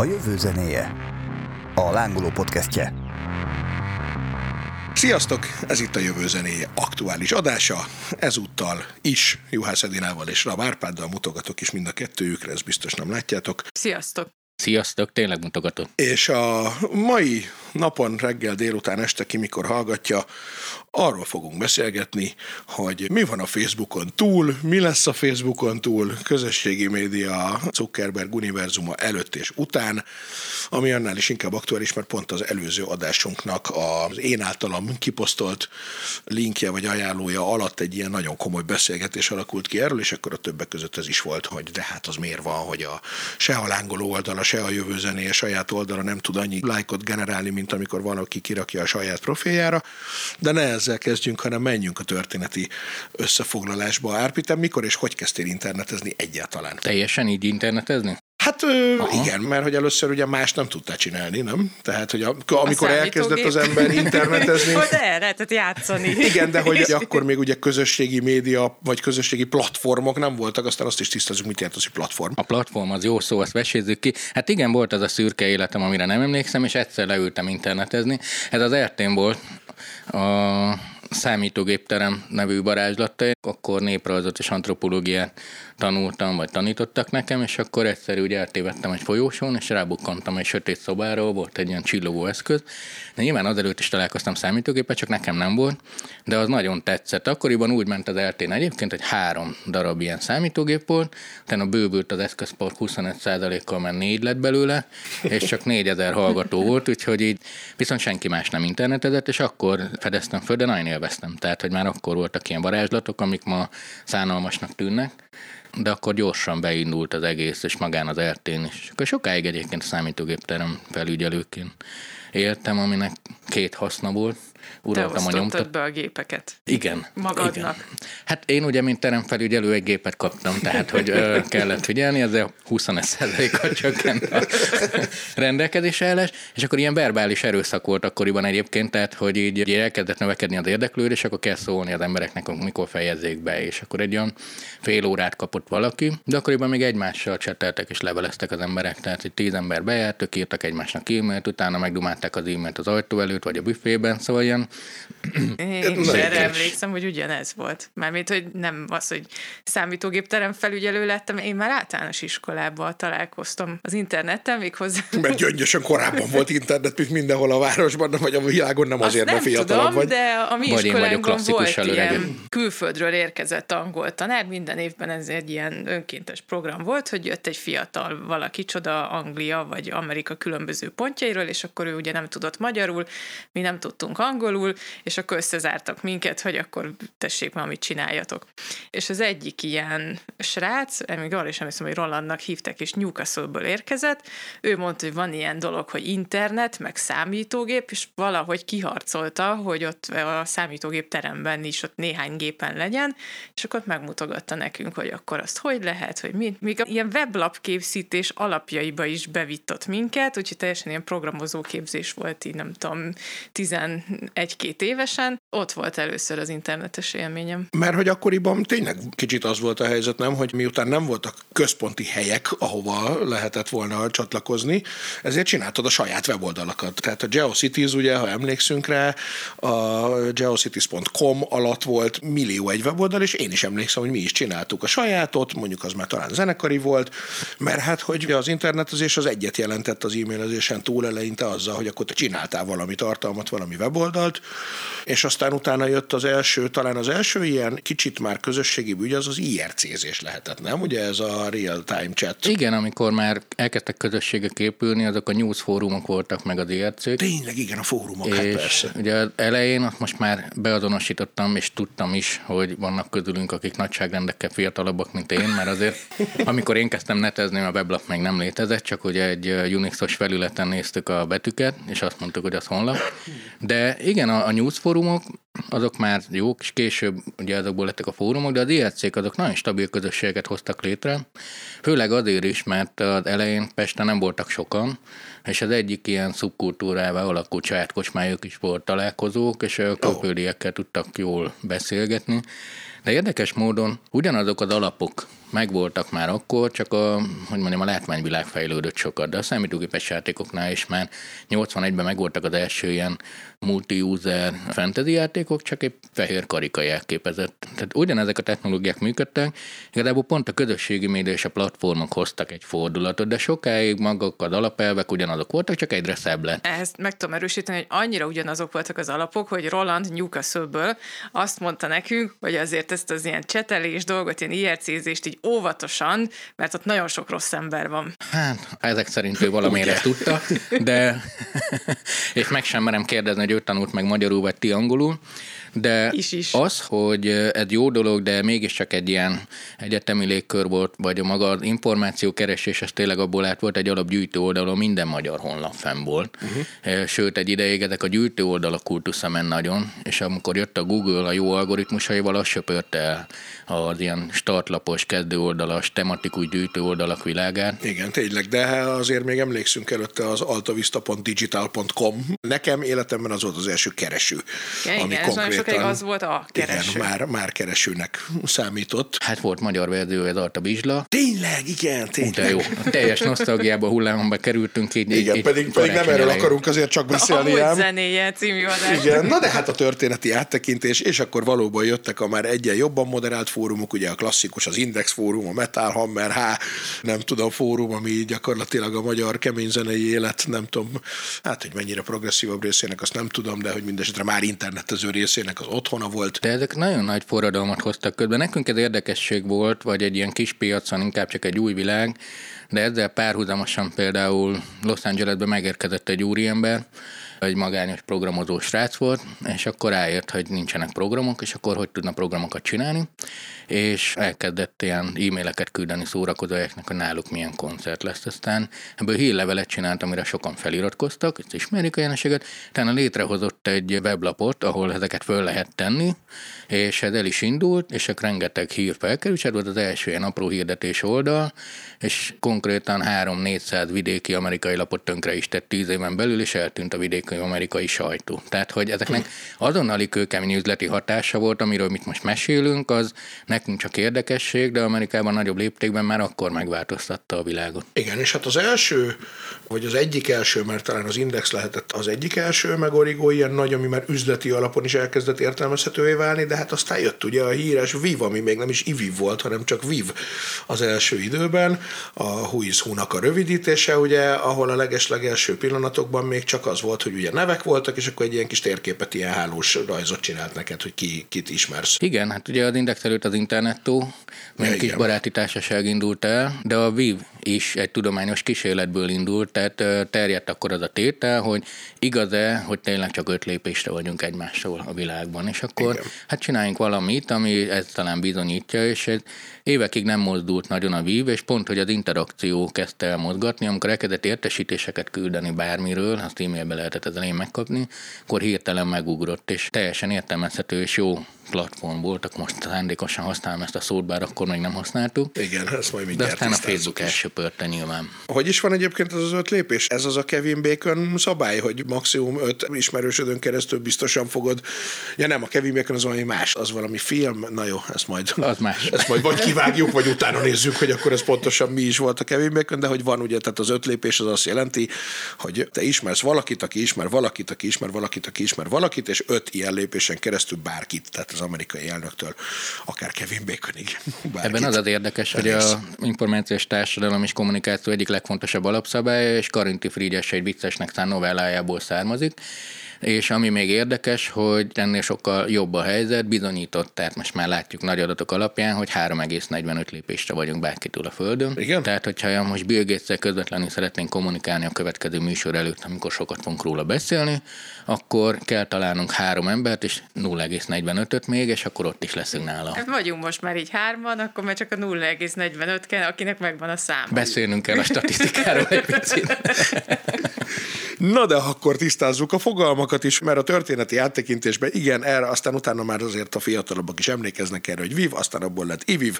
A jövő zenéje. A lángoló podcastje. Sziasztok! Ez itt a Jövő zenéje aktuális adása. Ezúttal is Juhász Edinával és Rab Árpáddal mutogatok is mind a kettőjükre, ezt biztos nem látjátok. Sziasztok! Sziasztok, tényleg mutogatok. És a mai napon, reggel, délután, este ki mikor hallgatja, arról fogunk beszélgetni, hogy mi van a Facebookon túl, mi lesz a Facebookon túl, közösségi média Zuckerberg univerzuma előtt és után, ami annál is inkább aktuális, mert pont az előző adásunknak az én általam kiposztolt linkje vagy ajánlója alatt egy ilyen nagyon komoly beszélgetés alakult ki erről, és akkor a többek között ez is volt, hogy de hát az miért van, hogy a se a lángoló oldala, se a jövő zenéje saját oldala nem tud annyi lájkot generálni, mint amikor valaki kirakja a saját profiljára. De ne ezzel kezdjünk, hanem menjünk a történeti összefoglalásba. Árpitem, mikor és hogy kezdtél internetezni egyáltalán? Teljesen így internetezni? Hát ö, igen, mert hogy először ugye más nem tudtál csinálni, nem? Tehát, hogy a, amikor A elkezdett az ember internetezni, Hogy el lehetett játszani. igen, de hogy akkor még ugye közösségi média, vagy közösségi platformok nem voltak, aztán azt is tisztázunk, mit jelent az, hogy platform. A platform az jó szó, azt vesézzük ki. Hát igen, volt az a szürke életem, amire nem emlékszem, és egyszer leültem internetezni. Ez az RT-n volt a számítógépterem nevű varázslatta. Akkor néprajzot és antropológiát tanultam, vagy tanítottak nekem, és akkor egyszer úgy eltévedtem egy folyósón, és rábukkantam egy sötét szobáról, volt egy ilyen csillogó eszköz. De nyilván azelőtt is találkoztam számítógépet, csak nekem nem volt, de az nagyon tetszett. Akkoriban úgy ment az RT-n egyébként, hogy három darab ilyen számítógép volt, utána bővült az eszközpark 25%-kal, mert négy lett belőle, és csak 4000 hallgató volt, úgyhogy így viszont senki más nem internetezett, és akkor fedeztem föl, de nagyon élveztem. Tehát, hogy már akkor voltak ilyen varázslatok, amik ma szánalmasnak tűnnek, de akkor gyorsan beindult az egész, és magán az RT-n is. Akkor sokáig egyébként számítógépterem felügyelőként éltem, aminek két haszna volt. Uraltam a nyomtat. be a gépeket. Igen. Magadnak. Igen. Hát én ugye, mint teremfelügyelő egy gépet kaptam, tehát hogy ö, kellett figyelni, ezzel 25%-kal csökkent a rendelkezésre állás, és akkor ilyen verbális erőszak volt akkoriban egyébként, tehát hogy így, elkezdett növekedni az érdeklődés, akkor kell szólni az embereknek, mikor fejezzék be, és akkor egy olyan fél órát kapott valaki, de akkoriban még egymással cseteltek és leveleztek az emberek, tehát hogy tíz ember bejárt, ők írtak egymásnak e-mailt, utána megdumálták az e-mailt az ajtó előtt, vagy a büfében, szóval ilyen Én is erre emlékszem, hogy ugyanez volt. Mármint, hogy nem az, hogy számítógépterem felügyelő lettem, én már általános iskolában találkoztam az interneten, méghozzá Mert gyöngyösen korábban volt internet, mint mindenhol a városban, vagy a világon, nem azért, Azt mert nem fiatalabb tudom, vagy. de a mi Vagy iskolánkban klasszikus volt ilyen külföldről érkezett angol tanár, minden évben ez egy ilyen önkéntes program volt, hogy jött egy fiatal valaki, csoda Anglia vagy Amerika különböző pontjairól, és akkor ő ugye nem tudott magyarul, mi nem tudtunk angolul, és akkor összezártak minket, hogy akkor tessék már, amit csináljatok. És az egyik ilyen srác, még arra is emlékszem, hogy Rolandnak hívták, és Newcastle-ből érkezett, ő mondta, hogy van ilyen dolog, hogy internet, meg számítógép, és valahogy kiharcolta, hogy ott a számítógép teremben is ott néhány gépen legyen, és akkor megmutogatta nekünk, hogy akkor azt hogy lehet, hogy mi. Még ilyen weblap készítés alapjaiba is bevitt minket, úgyhogy teljesen ilyen programozó képzés volt így, nem tudom, 11-2 évesen. Ott volt először az internetes élményem. Mert hogy akkoriban tényleg kicsit az volt a helyzet, nem, hogy miután nem voltak központi helyek, ahova lehetett volna csatlakozni, ezért csináltad a saját weboldalakat. Tehát a GeoCities, ugye, ha emlékszünk rá, a geocities.com alatt volt millió egy weboldal, és én is emlékszem, hogy mi is csináltuk a sajátot, mondjuk az már talán zenekari volt, mert hát, hogy az internetezés az egyet jelentett az e-mailezésen túl eleinte azzal, hogy akkor te csináltál valami tartalmat, valami weboldalt, és aztán utána jött az első, talán az első ilyen kicsit már közösségi ügy, az az IRC-zés lehetett, nem? Ugye ez a real-time chat. Igen, amikor már elkezdtek közösségek épülni, azok a news fórumok voltak meg az IRC-k. Tényleg, igen, a fórumok, hát És persze. ugye az elején azt most már beazonosítottam, és tudtam is, hogy vannak közülünk, akik nagyságrendekkel fiatalabbak, mint én, mert azért, amikor én kezdtem netezni, a weblap még nem létezett, csak ugye egy Unixos felületen néztük a betűket, és azt mondtuk, hogy az honlap. De igen, a, a news fórumok, azok már jók, és később ugye azokból lettek a fórumok, de az IRC-k azok nagyon stabil közösségeket hoztak létre, főleg azért is, mert az elején Pesten nem voltak sokan, és az egyik ilyen szubkultúrával alakult saját kocsmájuk is volt találkozók, és a külföldiekkel tudtak jól beszélgetni. De érdekes módon ugyanazok az alapok megvoltak már akkor, csak a, hogy mondjam, a látványvilág fejlődött sokat, de a számítógépes játékoknál is már 81-ben megvoltak az első ilyen multi-user fantasy játékok, csak egy fehér karika jelképezett. Tehát ugyanezek a technológiák működtek, igazából pont a közösségi média és a platformok hoztak egy fordulatot, de sokáig maguk az alapelvek ugyanazok voltak, csak egyre szebb lett. Ezt meg tudom erősíteni, hogy annyira ugyanazok voltak az alapok, hogy Roland Newcastle-ből azt mondta nekünk, hogy azért ezt az ilyen csetelés dolgot, ilyen IRC-zést így óvatosan, mert ott nagyon sok rossz ember van. Hát, ezek szerint ő valamire tudta, de és meg sem merem kérdezni, hogy ő tanult meg magyarul, vagy ti angolul, de is, is. az, hogy ez jó dolog, de mégiscsak egy ilyen egyetemi légkör volt, vagy a maga az információkeresés, ez tényleg abból át volt egy alapgyűjtő oldalon, minden magyar honlap fenn volt. Uh-huh. Sőt, egy ideig ezek a gyűjtő oldalak kultusza men nagyon, és amikor jött a Google a jó algoritmusaival, az söpörte el az ilyen startlapos, kezdőoldalas, tematikus gyűjtő oldalak világát. Igen, tényleg, de azért még emlékszünk előtte az altavista.digital.com. Nekem életemben az volt az első kereső. Igen, ami igen, konkrétan, sokáig az volt a kereső. Igen, már, már keresőnek számított. Hát volt magyar verzió, ez Alta Bizsla. Tényleg, igen, tényleg. De jó, a teljes nosztalgiába hullámba kerültünk így. Igen, így, pedig, pedig nem erről akarunk azért csak beszélni. A zenéje című adás. Igen, na de hát a történeti áttekintés, és akkor valóban jöttek a már egyen jobban moderált fórumok, ugye a klasszikus, az Index fórum, a Metal Hammer, H, nem tudom, fórum, ami gyakorlatilag a magyar kemény zenei élet, nem tudom, hát hogy mennyire progresszívabb részének, azt nem tudom, de hogy mindesetre már internetező részének az otthona volt. De ezek nagyon nagy forradalmat hoztak közben. Nekünk ez érdekesség volt, vagy egy ilyen kis piacon, inkább csak egy új világ, de ezzel párhuzamosan például Los Angelesbe megérkezett egy úriember, egy magányos programozó srác volt, és akkor rájött, hogy nincsenek programok, és akkor hogy tudna programokat csinálni, és elkezdett ilyen e-maileket küldeni szórakozójaknak, hogy náluk milyen koncert lesz. Aztán ebből hírlevelet csinált, amire sokan feliratkoztak, ezt ismerik a jelenséget, utána létrehozott egy weblapot, ahol ezeket föl lehet tenni, és ez el is indult, és rengeteg hír felkerült, ez volt az első ilyen apró hirdetés oldal, és konkrétan 3-400 vidéki amerikai lapot tönkre is tett 10 éven belül, és eltűnt a vidéki amerikai sajtó. Tehát, hogy ezeknek azonnali kőkemény üzleti hatása volt, amiről mit most mesélünk, az nekünk csak érdekesség, de Amerikában nagyobb léptékben már akkor megváltoztatta a világot. Igen, és hát az első, vagy az egyik első, mert talán az Index lehetett az egyik első, meg Origo ilyen nagy, ami már üzleti alapon is elkezdett értelmezhetővé válni, de hát aztán jött ugye a híres Viv, ami még nem is IVIV volt, hanem csak Viv az első időben, a Huizhu-nak a rövidítése, ugye, ahol a leges-legelső pillanatokban még csak az volt, hogy ugye nevek voltak, és akkor egy ilyen kis térképet, ilyen hálós rajzot csinált neked, hogy ki, kit ismersz. Igen, hát ugye az Index előtt az internettó, még kis baráti társaság indult el, de a Viv is egy tudományos kísérletből indult, tehát terjedt akkor az a tétel, hogy igaz-e, hogy tényleg csak öt lépésre vagyunk egymással a világban, és akkor Igen. hát csináljunk valamit, ami ezt talán bizonyítja, és ez évekig nem mozdult nagyon a vív, és pont, hogy az interakció kezdte el mozgatni, amikor elkezdett értesítéseket küldeni bármiről, azt e-mailbe lehetett az elején megkapni, akkor hirtelen megugrott, és teljesen értelmezhető és jó platform voltak, most szándékosan használom ezt a szót, bár akkor még nem használtuk. Igen, ezt majd mindjárt De aztán a Facebook elsöpörte nyilván. Hogy is van egyébként az az öt lépés? Ez az a Kevin Bacon szabály, hogy maximum öt ismerősödön keresztül biztosan fogod. Ja nem, a Kevin Bacon az valami más, az valami film. Na jó, ezt majd, az más. ezt majd vagy kivágjuk, vagy utána nézzük, hogy akkor ez pontosan mi is volt a Kevin Bacon, de hogy van ugye, tehát az öt lépés az azt jelenti, hogy te ismersz valakit, aki ismer valakit, aki ismer valakit, aki ismer valakit, és öt ilyen lépésen keresztül bárkit, tehát az amerikai elnöktől, akár Kevin Baconig. Bárkit. Ebben az az érdekes, hogy a információs társadalom és kommunikáció egyik legfontosabb alapszabálya, és Karinti Frigyes egy viccesnek szán novellájából származik, és ami még érdekes, hogy ennél sokkal jobb a helyzet, bizonyított, tehát most már látjuk nagy adatok alapján, hogy 3,45 lépésre vagyunk bárkitől a Földön. Igen? Tehát, hogyha most Bill közvetlenül szeretnénk kommunikálni a következő műsor előtt, amikor sokat fogunk róla beszélni, akkor kell találnunk három embert, és 0,45-öt még, és akkor ott is leszünk nála. Hát vagyunk most már így hárman, akkor már csak a 0,45 kell, akinek megvan a szám. Beszélnünk kell a statisztikáról egy picit. Na de akkor tisztázzuk a fogalmakat is, mert a történeti áttekintésben igen, erre aztán utána már azért a fiatalabbak is emlékeznek erre, hogy Viv, aztán abból lett Iviv,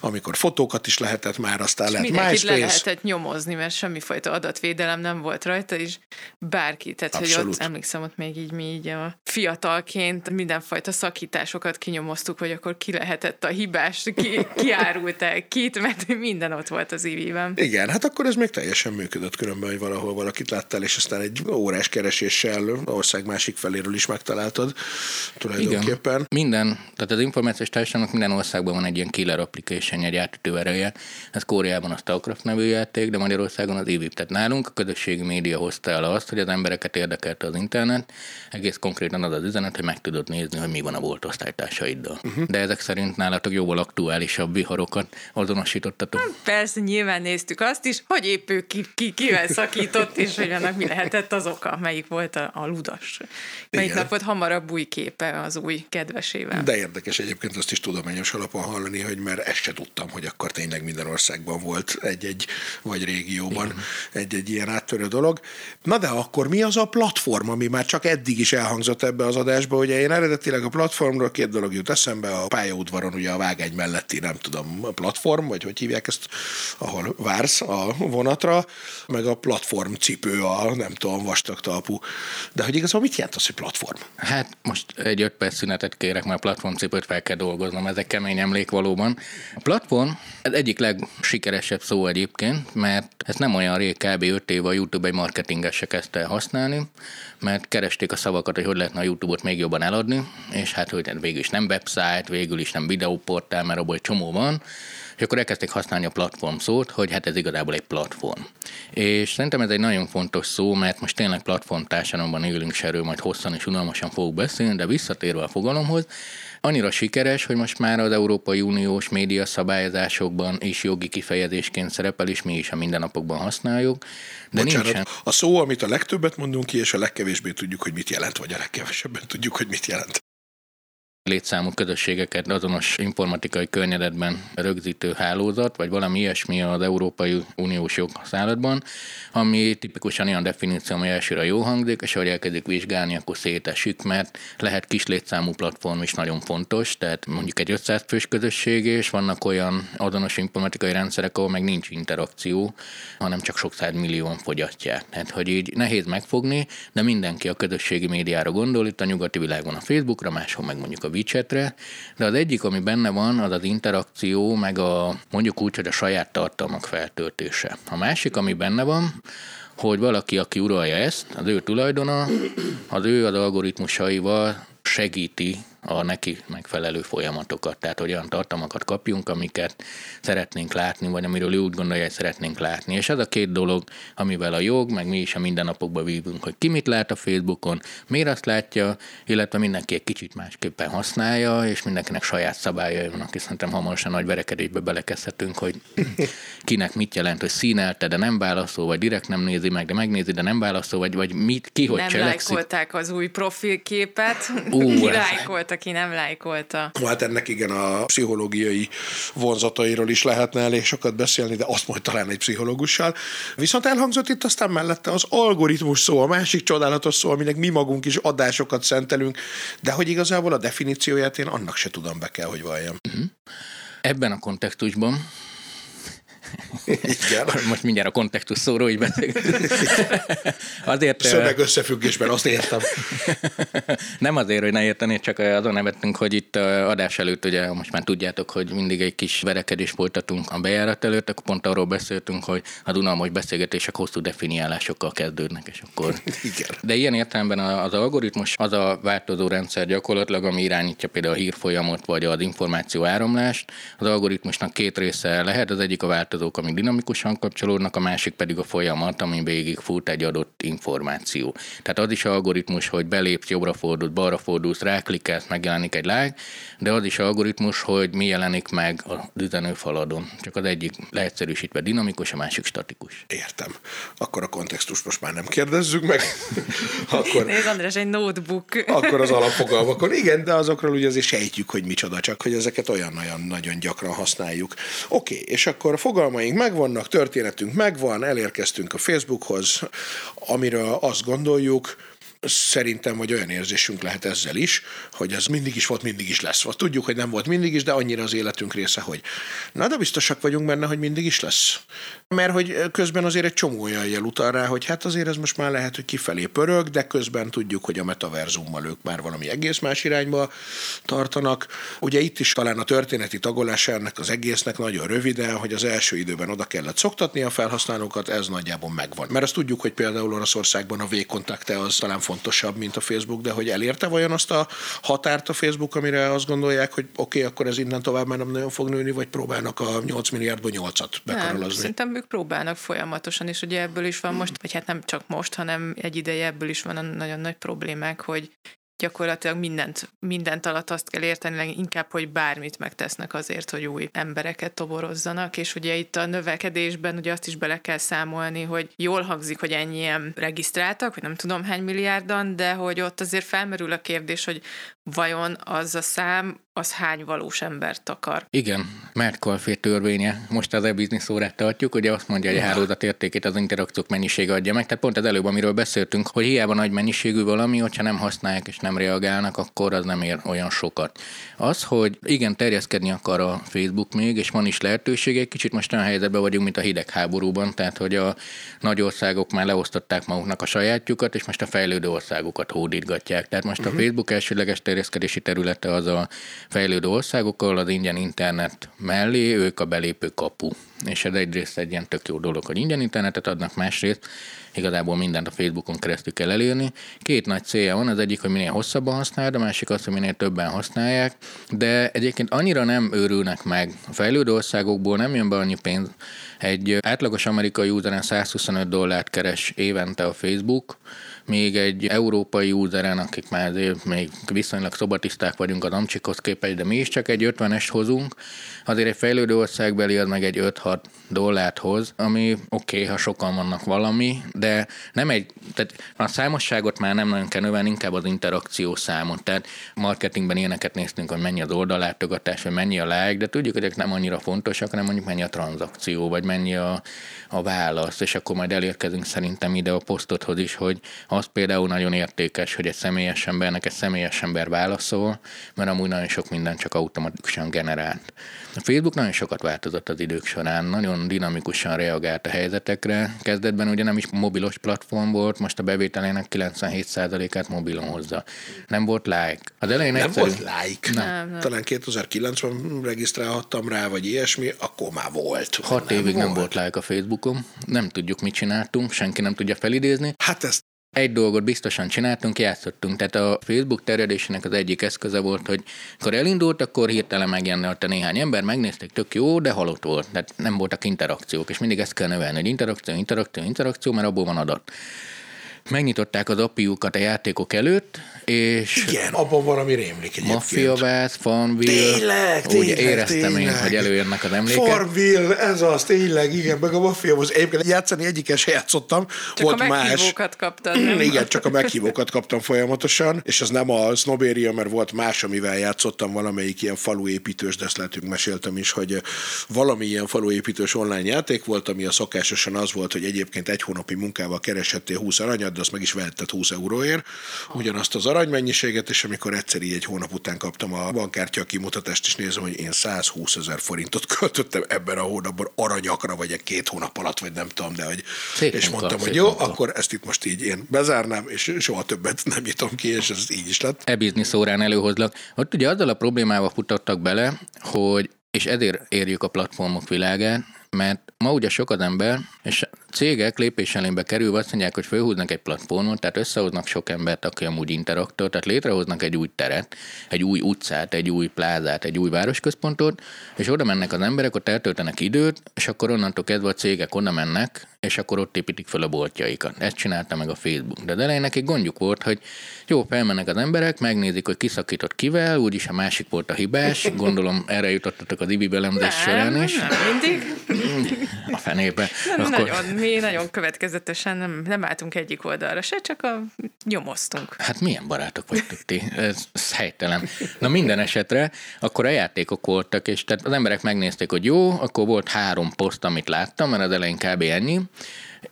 amikor fotókat is lehetett már, aztán lett Mindenkit MySpace. le lehetett nyomozni, mert semmifajta adatvédelem nem volt rajta, és bárki, tehát Abszolút. hogy ott emlékszem, ott még így mi így a fiatalként mindenfajta szakításokat kinyomoztuk, hogy akkor ki lehetett a hibás, ki, kiárult el kit, mert minden ott volt az ivében. Igen, hát akkor ez még teljesen működött különben, hogy valahol valakit láttál, és aztán egy órás kereséssel ország másik feléről is megtaláltad tulajdonképpen. Igen. Minden, tehát az információs társadalomnak minden országban van egy ilyen killer application, egy átütő ereje. Ez Kóreában a Starcraft nevű játék, de Magyarországon az EVIP. Tehát nálunk a közösségi média hozta el azt, hogy az embereket érdekelte az internet. Egész konkrétan az az üzenet, hogy meg tudod nézni, hogy mi van a volt osztálytársaiddal. Uh-huh. De ezek szerint nálatok jóval aktuálisabb viharokat azonosítottatok. Persze nyilván néztük azt is, hogy épp ő ki, ki, kivel szakított, és hogy annak mi lehetett az oka, melyik volt a, a ludas. Melyik Igen. nap volt hamarabb új képe az új kedvesével. De érdekes egyébként azt is tudományos alapon hallani, hogy mert ezt se tudtam, hogy akkor tényleg minden országban volt egy-egy, vagy régióban egy-egy ilyen áttörő dolog. Na de akkor mi az a platform, ami már csak eddig is elhangzott ebbe az adásba? Ugye én eredetileg a platformról két dolog jut eszembe, a pályaudvaron ugye a vágány melletti, nem tudom, a platform, vagy hogy hívják ezt, ahol vársz a vonatra, meg a platform cipő, a nem tudom, vastag talpú. De hogy igazából mit jelent az, hogy platform? Hát most egy öt perc szünetet kérek, mert platformcipőt fel kell dolgoznom, ez egy kemény emlék valóban. A platform ez egyik legsikeresebb szó egyébként, mert ez nem olyan rég, kb. 5 éve a YouTube egy marketingesek kezdte el használni, mert keresték a szavakat, hogy hogy lehetne a YouTube-ot még jobban eladni, és hát hogy végül is nem website, végül is nem videóportál, mert abból egy csomó van, és akkor elkezdték használni a platform szót, hogy hát ez igazából egy platform. És szerintem ez egy nagyon fontos szó, mert most tényleg platform társadalomban élünk, és erről majd hosszan és unalmasan fogok beszélni, de visszatérve a fogalomhoz, annyira sikeres, hogy most már az Európai Uniós média szabályozásokban is jogi kifejezésként szerepel, és mi is a mindennapokban használjuk. De Bocsánat, nincsen. a szó, amit a legtöbbet mondunk ki, és a legkevésbé tudjuk, hogy mit jelent, vagy a legkevesebben tudjuk, hogy mit jelent. Létszámú közösségeket azonos informatikai környezetben rögzítő hálózat, vagy valami ilyesmi az Európai Uniós joghasználatban, ami tipikusan olyan definíció, ami elsőre jó hangzik, és ahogy elkezdik vizsgálni, akkor szétesik, mert lehet kis létszámú platform is nagyon fontos, tehát mondjuk egy 500 fős közösség, és vannak olyan azonos informatikai rendszerek, ahol meg nincs interakció, hanem csak sok millióan fogyasztják. Tehát, hogy így nehéz megfogni, de mindenki a közösségi médiára gondol, itt a nyugati világon a Facebookra, máshol meg mondjuk a WeChatre, de az egyik, ami benne van, az az interakció, meg a mondjuk úgy, hogy a saját tartalmak feltöltése. A másik, ami benne van, hogy valaki, aki uralja ezt, az ő tulajdona, az ő az algoritmusaival segíti a neki megfelelő folyamatokat. Tehát, hogy olyan tartalmakat kapjunk, amiket szeretnénk látni, vagy amiről ő úgy gondolja, hogy szeretnénk látni. És ez a két dolog, amivel a jog, meg mi is a mindennapokban vívunk, hogy ki mit lát a Facebookon, miért azt látja, illetve mindenki egy kicsit másképpen használja, és mindenkinek saját szabályai vannak, és szerintem hamarosan nagy verekedésbe belekezdhetünk, hogy kinek mit jelent, hogy színelte, de nem válaszol, vagy direkt nem nézi meg, de megnézi, de nem válaszol, vagy, vagy mit, ki hogy nem cselekszik. lájkolták az új profilképet, Ú, ki ez- lájkolta, ki nem lájkolta. Hát ennek igen a pszichológiai vonzatairól is lehetne elég sokat beszélni, de azt majd talán egy pszichológussal. Viszont elhangzott itt aztán mellette az algoritmus szó, a másik csodálatos szó, aminek mi magunk is adásokat szentelünk, de hogy igazából a definícióját én annak se tudom be kell, hogy valljam. Ebben a kontextusban Igen. Most mindjárt a kontextus szóról így beszélgetünk. Azért, Szöveg összefüggésben azt értem. nem azért, hogy ne értenéd, csak azon nevettünk, hogy itt adás előtt, ugye most már tudjátok, hogy mindig egy kis verekedést folytatunk a bejárat előtt, akkor pont arról beszéltünk, hogy a unalmas beszélgetések hosszú definiálásokkal kezdődnek, és akkor... Igen. De ilyen értelemben az algoritmus az a változó rendszer gyakorlatilag, ami irányítja például a hírfolyamot, vagy az információ áramlást. Az algoritmusnak két része lehet, az egyik a változók, amik dinamikusan kapcsolódnak, a másik pedig a folyamat, ami végig fut egy adott információ. Tehát az is algoritmus, hogy belépsz, jobbra fordulsz, balra fordulsz, ráklikkelsz, megjelenik egy lág, de az is algoritmus, hogy mi jelenik meg a üzenőfaladon. Csak az egyik leegyszerűsítve dinamikus, a másik statikus. Értem. Akkor a kontextus most már nem kérdezzük meg. Akkor, Nézd, András, egy notebook. akkor az alapfogalmakon. Igen, de azokról ugye azért sejtjük, hogy micsoda, csak hogy ezeket olyan-olyan nagyon gyakran használjuk. Oké, és akkor a megvannak, megvannak, történetünk megvan, elérkeztünk a Facebookhoz, amiről azt gondoljuk, szerintem, vagy olyan érzésünk lehet ezzel is, hogy ez mindig is volt, mindig is lesz. Vagy tudjuk, hogy nem volt mindig is, de annyira az életünk része, hogy na, de biztosak vagyunk benne, hogy mindig is lesz. Mert hogy közben azért egy csomó olyan jel utal rá, hogy hát azért ez most már lehet, hogy kifelé pörög, de közben tudjuk, hogy a metaverzummal ők már valami egész más irányba tartanak. Ugye itt is talán a történeti tagolás ennek az egésznek nagyon röviden, hogy az első időben oda kellett szoktatni a felhasználókat, ez nagyjából megvan. Mert azt tudjuk, hogy például Oroszországban a V-kontakte az talán fontosabb, mint a Facebook, de hogy elérte vajon azt a határt a Facebook, amire azt gondolják, hogy oké, okay, akkor ez innen tovább már nem nagyon fog nőni, vagy próbálnak a 8 milliárdból 8-at bekarolazni? Szerintem ők próbálnak folyamatosan, és ugye ebből is van most, vagy hát nem csak most, hanem egy ideje ebből is van a nagyon nagy problémák, hogy gyakorlatilag mindent, mindent alatt azt kell érteni, inkább, hogy bármit megtesznek azért, hogy új embereket toborozzanak, és ugye itt a növekedésben ugye azt is bele kell számolni, hogy jól hangzik, hogy ennyien regisztráltak, vagy nem tudom hány milliárdan, de hogy ott azért felmerül a kérdés, hogy vajon az a szám, az hány valós embert akar. Igen, mert Caulfield törvénye. Most az e-business órát tartjuk, ugye azt mondja, hogy a hálózat értékét az interakciók mennyisége adja meg. Tehát pont az előbb, amiről beszéltünk, hogy hiába nagy mennyiségű valami, hogyha nem használják és nem reagálnak, akkor az nem ér olyan sokat. Az, hogy igen, terjeszkedni akar a Facebook még, és van is lehetőség, egy kicsit most olyan helyzetben vagyunk, mint a hidegháborúban, tehát hogy a nagy országok már leosztották maguknak a sajátjukat, és most a fejlődő országokat hódítgatják. Tehát most uh-huh. a Facebook elsőleges terjeszkedési területe az a fejlődő országokkal, az ingyen internet mellé ők a belépő kapu. És ez egyrészt egy ilyen tök jó dolog, hogy ingyen internetet adnak, másrészt igazából mindent a Facebookon keresztül kell elérni. Két nagy célja van, az egyik, hogy minél hosszabban használod, a másik az, hogy minél többen használják, de egyébként annyira nem őrülnek meg. A fejlődő országokból nem jön be annyi pénz. Egy átlagos amerikai useren 125 dollárt keres évente a Facebook, még egy európai useren, akik már azért még viszonylag szobatiszták vagyunk az Amcsikhoz képest, de mi is csak egy 50-est hozunk, azért egy fejlődő országbeli az meg egy 5-6 dollárt hoz, ami oké, okay, ha sokan vannak valami, de nem egy, tehát a számosságot már nem nagyon kell növelni, inkább az interakció számot. Tehát marketingben ilyeneket néztünk, hogy mennyi az oldallátogatás, vagy mennyi a like, de tudjuk, hogy ezek nem annyira fontosak, hanem mondjuk mennyi a tranzakció, vagy mennyi a, a válasz, és akkor majd elérkezünk szerintem ide a posztodhoz is, hogy az például nagyon értékes, hogy egy személyes embernek egy személyes ember válaszol, mert amúgy nagyon sok minden csak automatikusan generált. A Facebook nagyon sokat változott az idők során, nagyon dinamikusan reagált a helyzetekre. Kezdetben ugye nem is mobilos platform volt, most a bevételének 97%-át mobilon hozza. Nem volt like. Az elején nem egyszerű... volt like. Nem. nem. Talán 2009-ben regisztrálhattam rá, vagy ilyesmi, akkor már volt. Hat nem évig volt. nem volt like a Facebookon. Nem tudjuk, mit csináltunk, senki nem tudja felidézni. Hát ezt egy dolgot biztosan csináltunk, játszottunk. Tehát a Facebook terjedésének az egyik eszköze volt, hogy akkor elindult, akkor hirtelen megjelent a néhány ember, megnézték, tök jó, de halott volt. Tehát nem voltak interakciók, és mindig ezt kell növelni, hogy interakció, interakció, interakció, mert abból van adat megnyitották az apiukat a játékok előtt, és... Igen, abban valami rémlik egyébként. Mafiavász, Farmville. Tényleg, tényleg, Úgy éreztem tényleg. én, hogy előjönnek az emlékek. Farmville, ez az, tényleg, igen, meg a Mafiahoz. Egyébként játszani egyikkel se játszottam, csak volt a más. meghívókat kaptad, nem? Igen, csak a meghívókat kaptam folyamatosan, és az nem a Snobéria, mert volt más, amivel játszottam, valamelyik ilyen faluépítős, de ezt lehetünk meséltem is, hogy valami ilyen faluépítős online játék volt, ami a szokásosan az volt, hogy egyébként egy hónapi munkával kereshettél 20 aranyat, de azt meg is vehetted 20 euróért, ugyanazt az aranymennyiséget, és amikor egyszer így egy hónap után kaptam a bankkártya kimutatást, és nézem, hogy én 120 ezer forintot költöttem ebben a hónapban aranyakra, vagy egy két hónap alatt, vagy nem tudom, de hogy, Szép és munka, mondtam, hogy jó, munka. akkor ezt itt most így én bezárnám, és soha többet nem nyitom ki, és ez így is lett. e-business órán előhozlak. Ott ugye azzal a problémával futottak bele, hogy és ezért érjük a platformok világán, mert ma ugye sok az ember, és cégek lépés elénbe kerülve azt mondják, hogy felhúznak egy platformot, tehát összehoznak sok embert, aki amúgy interaktor, tehát létrehoznak egy új teret, egy új utcát, egy új plázát, egy új városközpontot, és oda mennek az emberek, ott eltöltenek időt, és akkor onnantól kezdve a cégek oda mennek, és akkor ott építik fel a boltjaikat. Ezt csinálta meg a Facebook. De elején nekik gondjuk volt, hogy jó, felmennek az emberek, megnézik, hogy kiszakított kivel, úgyis a másik volt a hibás. Gondolom erre jutottatok az IBI belemzés során is. Nem, mindig. A fenébe. Nem, Akkor... nagyon, mi nagyon következetesen nem, nem álltunk egyik oldalra se, csak a nyomoztunk. Hát milyen barátok vagytok ti? Ez, ez helytelen. Na minden esetre, akkor a játékok voltak, és tehát az emberek megnézték, hogy jó, akkor volt három poszt, amit láttam, mert az elején kb. ennyi,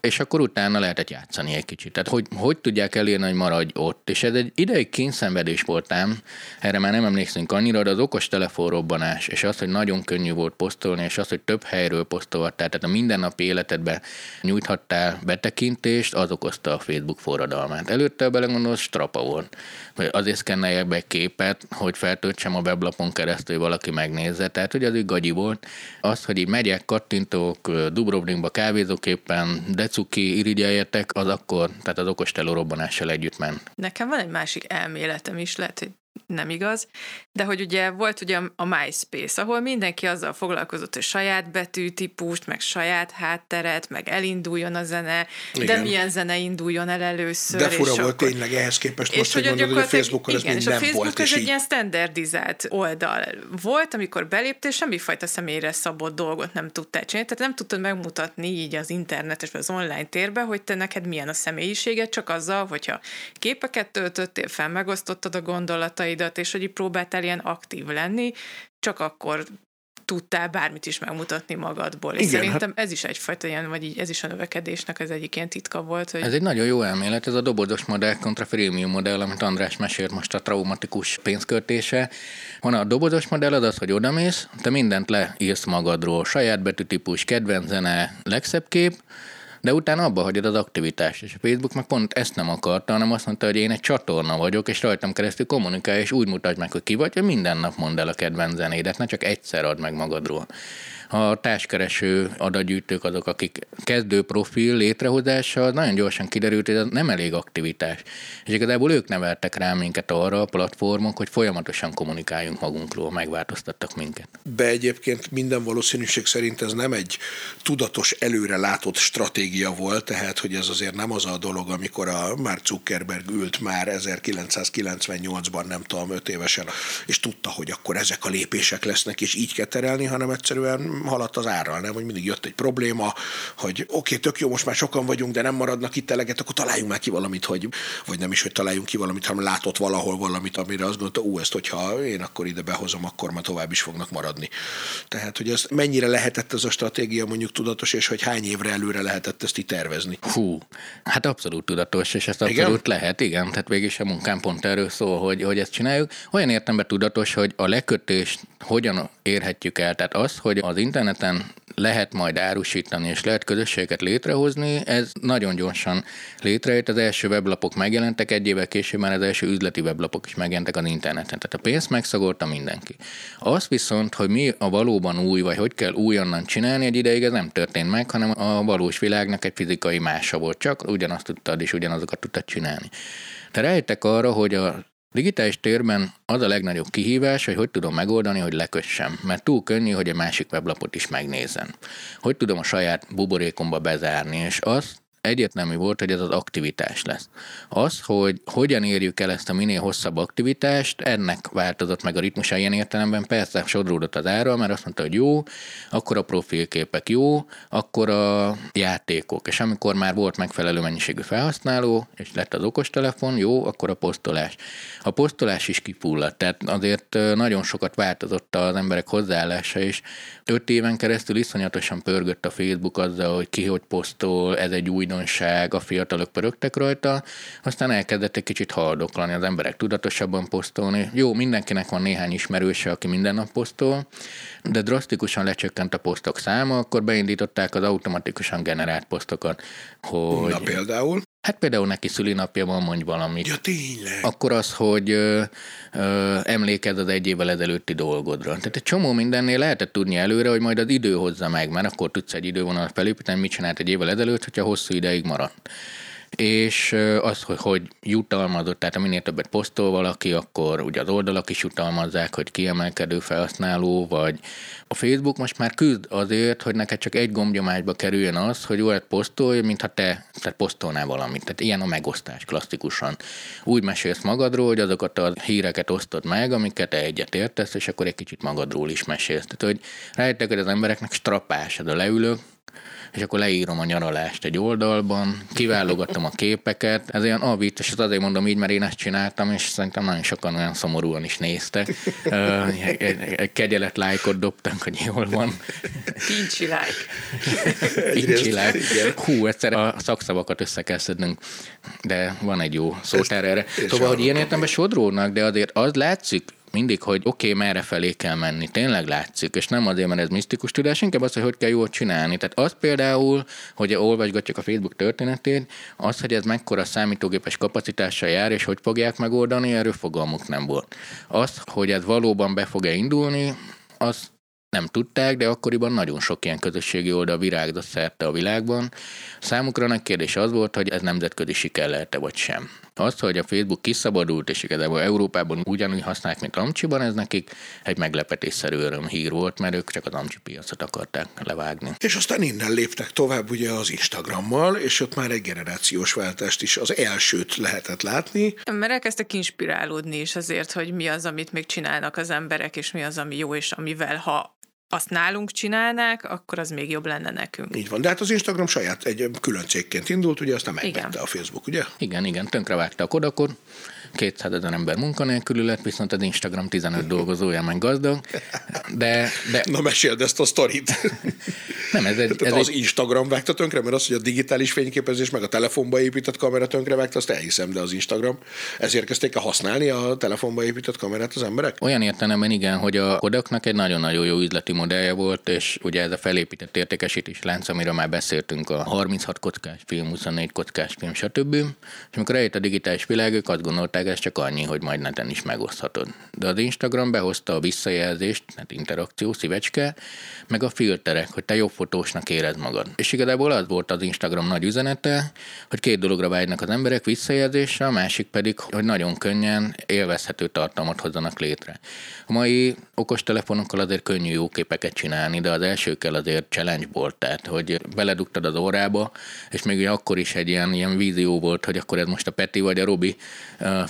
és akkor utána lehetett játszani egy kicsit. Tehát hogy, hogy tudják elérni, hogy maradj ott. És ez egy ideig kényszenvedés voltám, erre már nem emlékszünk annyira, de az okos telefonrobbanás, és az, hogy nagyon könnyű volt posztolni, és az, hogy több helyről posztolhattál, tehát a mindennapi életedben nyújthattál betekintést, az okozta a Facebook forradalmát. Előtte belegondolsz, strapa volt. Azért szkenneljek be egy képet, hogy feltöltsem a weblapon keresztül, hogy valaki megnézze. Tehát, hogy az így gagyi volt. Az, hogy így megyek, kattintok, Dubrovnikba kávézok éppen, decuki irigyeljetek, az akkor, tehát az okos robbanással együtt ment. Nekem van egy másik elméletem is, lehet, hogy nem igaz, de hogy ugye volt ugye a MySpace, ahol mindenki azzal foglalkozott, hogy saját betűtípust, meg saját hátteret, meg elinduljon a zene, igen. de milyen zene induljon el először. De fura volt akkor... tényleg ehhez képest most, hogy mondod, hogy a Facebookon igen, ez és a nem Facebook volt. ez egy ilyen standardizált oldal volt, amikor beléptél, semmifajta személyre szabott dolgot nem tudtál csinálni, tehát nem tudtad megmutatni így az internetes vagy az online térbe, hogy te neked milyen a személyiséged, csak azzal, hogyha képeket töltöttél fel, megosztottad a gondolataidat, gondolataidat, és hogy így próbáltál ilyen aktív lenni, csak akkor tudtál bármit is megmutatni magadból. És Igen, szerintem hát... ez is egyfajta ilyen, vagy így ez is a növekedésnek ez egyik ilyen titka volt. Hogy... Ez egy nagyon jó elmélet, ez a dobozos modell kontra freemium modell, amit András mesélt most a traumatikus pénzköltése. Van a dobozos modell, az az, hogy odamész, te mindent leírsz magadról, saját betűtípus, kedvenc zene, legszebb kép, de utána abba hagyod az aktivitást, és a Facebook meg pont ezt nem akarta, hanem azt mondta, hogy én egy csatorna vagyok, és rajtam keresztül kommunikálj, és úgy mutatj meg, hogy ki vagy, hogy minden nap mondd el a kedvenc zenédet, ne csak egyszer add meg magadról. A társkereső adatgyűjtők azok, akik kezdő profil létrehozása, nagyon gyorsan kiderült, hogy ez nem elég aktivitás. És igazából ők neveltek rá minket arra a platformok, hogy folyamatosan kommunikáljunk magunkról, megváltoztattak minket. Be egyébként minden valószínűség szerint ez nem egy tudatos, előre látott stratégia volt, tehát hogy ez azért nem az a dolog, amikor a Mark Zuckerberg ült már 1998-ban, nem tudom, 5 évesen, és tudta, hogy akkor ezek a lépések lesznek, és így kell terelni, hanem egyszerűen haladt az árral, nem? Hogy mindig jött egy probléma, hogy oké, okay, tök jó, most már sokan vagyunk, de nem maradnak itt eleget, akkor találjunk már ki valamit, hogy, vagy nem is, hogy találjunk ki valamit, hanem látott valahol valamit, amire azt gondolta, ú, ezt, hogyha én akkor ide behozom, akkor már tovább is fognak maradni. Tehát, hogy ez mennyire lehetett ez a stratégia mondjuk tudatos, és hogy hány évre előre lehetett ezt itt tervezni? Hú, hát abszolút tudatos, és ezt abszolút igen? lehet, igen. Tehát végig a munkám pont erről szól, hogy, hogy ezt csináljuk. Olyan értemben tudatos, hogy a lekötést hogyan érhetjük el. Tehát az, hogy az interneten lehet majd árusítani, és lehet közösséget létrehozni, ez nagyon gyorsan létrejött. Az első weblapok megjelentek, egy évvel később már az első üzleti weblapok is megjelentek az interneten. Tehát a pénzt megszagolta mindenki. Az viszont, hogy mi a valóban új, vagy hogy kell újonnan csinálni, egy ideig ez nem történt meg, hanem a valós világnak egy fizikai mása volt, csak ugyanazt tudtad és ugyanazokat tudtad csinálni. Te rejtek arra, hogy a Digitális térben az a legnagyobb kihívás, hogy hogy tudom megoldani, hogy lekössem, mert túl könnyű, hogy a másik weblapot is megnézzen. Hogy tudom a saját buborékomba bezárni, és azt egyértelmű volt, hogy ez az aktivitás lesz. Az, hogy hogyan érjük el ezt a minél hosszabb aktivitást, ennek változott meg a ritmusa ilyen értelemben, persze sodródott az ára, mert azt mondta, hogy jó, akkor a profilképek jó, akkor a játékok, és amikor már volt megfelelő mennyiségű felhasználó, és lett az okostelefon, jó, akkor a posztolás. A posztolás is kifulladt, tehát azért nagyon sokat változott az emberek hozzáállása, és öt éven keresztül iszonyatosan pörgött a Facebook azzal, hogy ki hogy posztol, ez egy új újdonság, a fiatalok pörögtek rajta, aztán elkezdett egy kicsit haldoklani, az emberek tudatosabban posztolni. Jó, mindenkinek van néhány ismerőse, aki minden nap posztol, de drasztikusan lecsökkent a posztok száma, akkor beindították az automatikusan generált posztokat. Hogy... Na például? Hát például neki szülinapja van, mondj valamit. Ja, tényleg. Akkor az, hogy ö, ö, emlékezz az egy évvel ezelőtti dolgodra. Tehát egy csomó mindennél lehetett tudni előre, hogy majd az idő hozza meg, mert akkor tudsz egy idővonalat felépíteni, mit csinált egy évvel ezelőtt, hogyha hosszú ideig maradt. És az, hogy, hogy jutalmazott, tehát minél többet posztol valaki, akkor ugye az oldalak is jutalmazzák, hogy kiemelkedő felhasználó, vagy a Facebook most már küzd azért, hogy neked csak egy gombnyomásba kerüljön az, hogy olyat posztolj, mintha te tehát posztolnál valamit. Tehát ilyen a megosztás klasszikusan. Úgy mesélsz magadról, hogy azokat a híreket osztod meg, amiket te egyet értesz, és akkor egy kicsit magadról is mesélsz. Tehát, hogy rájöttek, hogy az embereknek strapás, de leülök, és akkor leírom a nyaralást egy oldalban, kiválogatom a képeket, ez olyan avit, és azért mondom így, mert én ezt csináltam, és szerintem nagyon sokan olyan szomorúan is néztek. Egy kegyelet lájkot dobtak, hogy jól van. Pincsi lájk. Pincsi lájk. Hú, egyszer a szakszavakat össze kell szednünk, de van egy jó szótár erre. Szóval, hogy ilyen értelemben sodródnak, de azért az látszik, mindig, hogy oké, okay, merre felé kell menni, tényleg látszik, és nem azért, mert ez misztikus tudás, inkább az, hogy hogy kell jól csinálni. Tehát az például, hogy olvasgatjuk a Facebook történetét, az, hogy ez mekkora számítógépes kapacitással jár, és hogy fogják megoldani, erről fogalmuk nem volt. Az, hogy ez valóban be fog-e indulni, az nem tudták, de akkoriban nagyon sok ilyen közösségi oldal virágzott szerte a világban. Számukra nagy kérdés az volt, hogy ez nemzetközi siker lehet-e vagy sem. Az, hogy a Facebook kiszabadult, és igazából Európában ugyanúgy használják, mint Amcsiban, ez nekik egy meglepetésszerű örömhír volt, mert ők csak az Amcsi piacot akarták levágni. És aztán innen léptek tovább ugye az Instagrammal, és ott már egy generációs váltást is, az elsőt lehetett látni. Mert elkezdtek inspirálódni is azért, hogy mi az, amit még csinálnak az emberek, és mi az, ami jó, és amivel ha azt nálunk csinálnák, akkor az még jobb lenne nekünk. Így van, de hát az Instagram saját egy külön cégként indult, ugye aztán megvette a Facebook, ugye? Igen, igen, tönkrevágta a kodakot, 200 ezer ember munkanélkülű lett, viszont az Instagram 15 dolgozója meg gazdag. De, de... Na meséld ezt a sztorit. Nem, ez egy, ez az egy... Instagram vágta tönkre, mert az, hogy a digitális fényképezés meg a telefonba épített kamera tönkre vágta, azt elhiszem, de az Instagram. Ezért kezdték el használni a telefonba épített kamerát az emberek? Olyan értelemben igen, hogy a Kodaknak egy nagyon-nagyon jó üzleti modellje volt, és ugye ez a felépített értékesítés lánc, amiről már beszéltünk, a 36 kockás film, 24 kockás film, stb. És amikor eljött a digitális világ, ők azt gondolták, ez csak annyi, hogy majd neten is megoszthatod. De az Instagram behozta a visszajelzést, hát interakció, szívecske, meg a filterek, hogy te jobb fotósnak érez magad. És igazából az volt az Instagram nagy üzenete, hogy két dologra vágynak az emberek, visszajelzésre, a másik pedig, hogy nagyon könnyen élvezhető tartalmat hozzanak létre. A mai okostelefonokkal azért könnyű jó képeket csinálni, de az elsőkkel azért challenge volt, tehát hogy beledugtad az órába, és még akkor is egy ilyen, ilyen vízió volt, hogy akkor ez most a Peti vagy a Robi,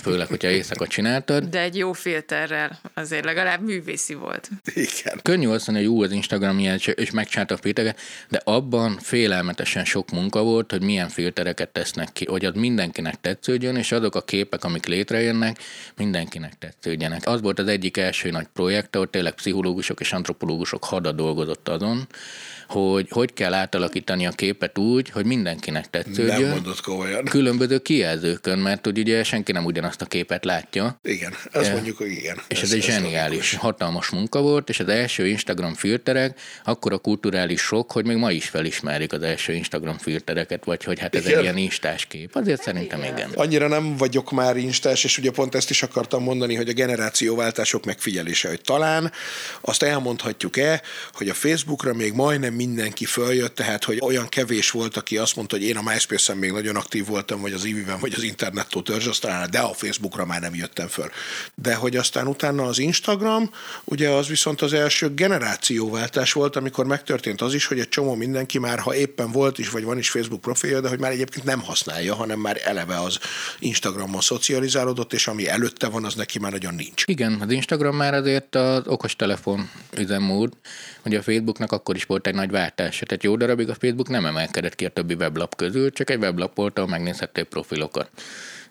főleg, hogyha éjszaka csináltad. De egy jó filterrel azért legalább művészi volt. Igen. Könnyű azt mondani, hogy jó az Instagram ilyen, és megcsinálta a filtereket, de abban félelmetesen sok munka volt, hogy milyen filtereket tesznek ki, hogy az mindenkinek tetsződjön, és azok a képek, amik létrejönnek, mindenkinek tetsződjenek. Az volt az egyik első nagy projekt, ahol tényleg pszichológusok és antropológusok hada dolgozott azon, hogy hogy kell átalakítani a képet úgy, hogy mindenkinek tetsződjön. Nem mondott komolyan. Különböző kijelzőkön, mert hogy ugye senki nem ugyanazt a képet látja. Igen, azt e, mondjuk, hogy igen. És ez, ez egy zseniális, hatalmas munka volt, és az első Instagram filterek akkor a kulturális sok, hogy még ma is felismerik az első Instagram filtereket, vagy hogy hát ez igen. egy ilyen instás kép. Azért szerintem igen. Annyira nem vagyok már instás, és ugye pont ezt is akartam mondani, hogy a generációváltások megfigyelése, hogy talán azt elmondhatjuk-e, hogy a Facebookra még majdnem mindenki följött, tehát hogy olyan kevés volt, aki azt mondta, hogy én a MySpace-en még nagyon aktív voltam, vagy az Iviben, vagy az internettó törzs, aztán de a Facebookra már nem jöttem föl. De hogy aztán utána az Instagram, ugye az viszont az első generációváltás volt, amikor megtörtént az is, hogy egy csomó mindenki már, ha éppen volt is, vagy van is Facebook profilja, de hogy már egyébként nem használja, hanem már eleve az Instagramon szocializálódott, és ami előtte van, az neki már nagyon nincs. Igen, az Instagram már azért az okostelefon üzemmód, Ugye a Facebooknak akkor is volt egy nagy váltás. Tehát jó darabig a Facebook nem emelkedett ki a többi weblap közül, csak egy weblap volt, ahol megnézhették profilokat.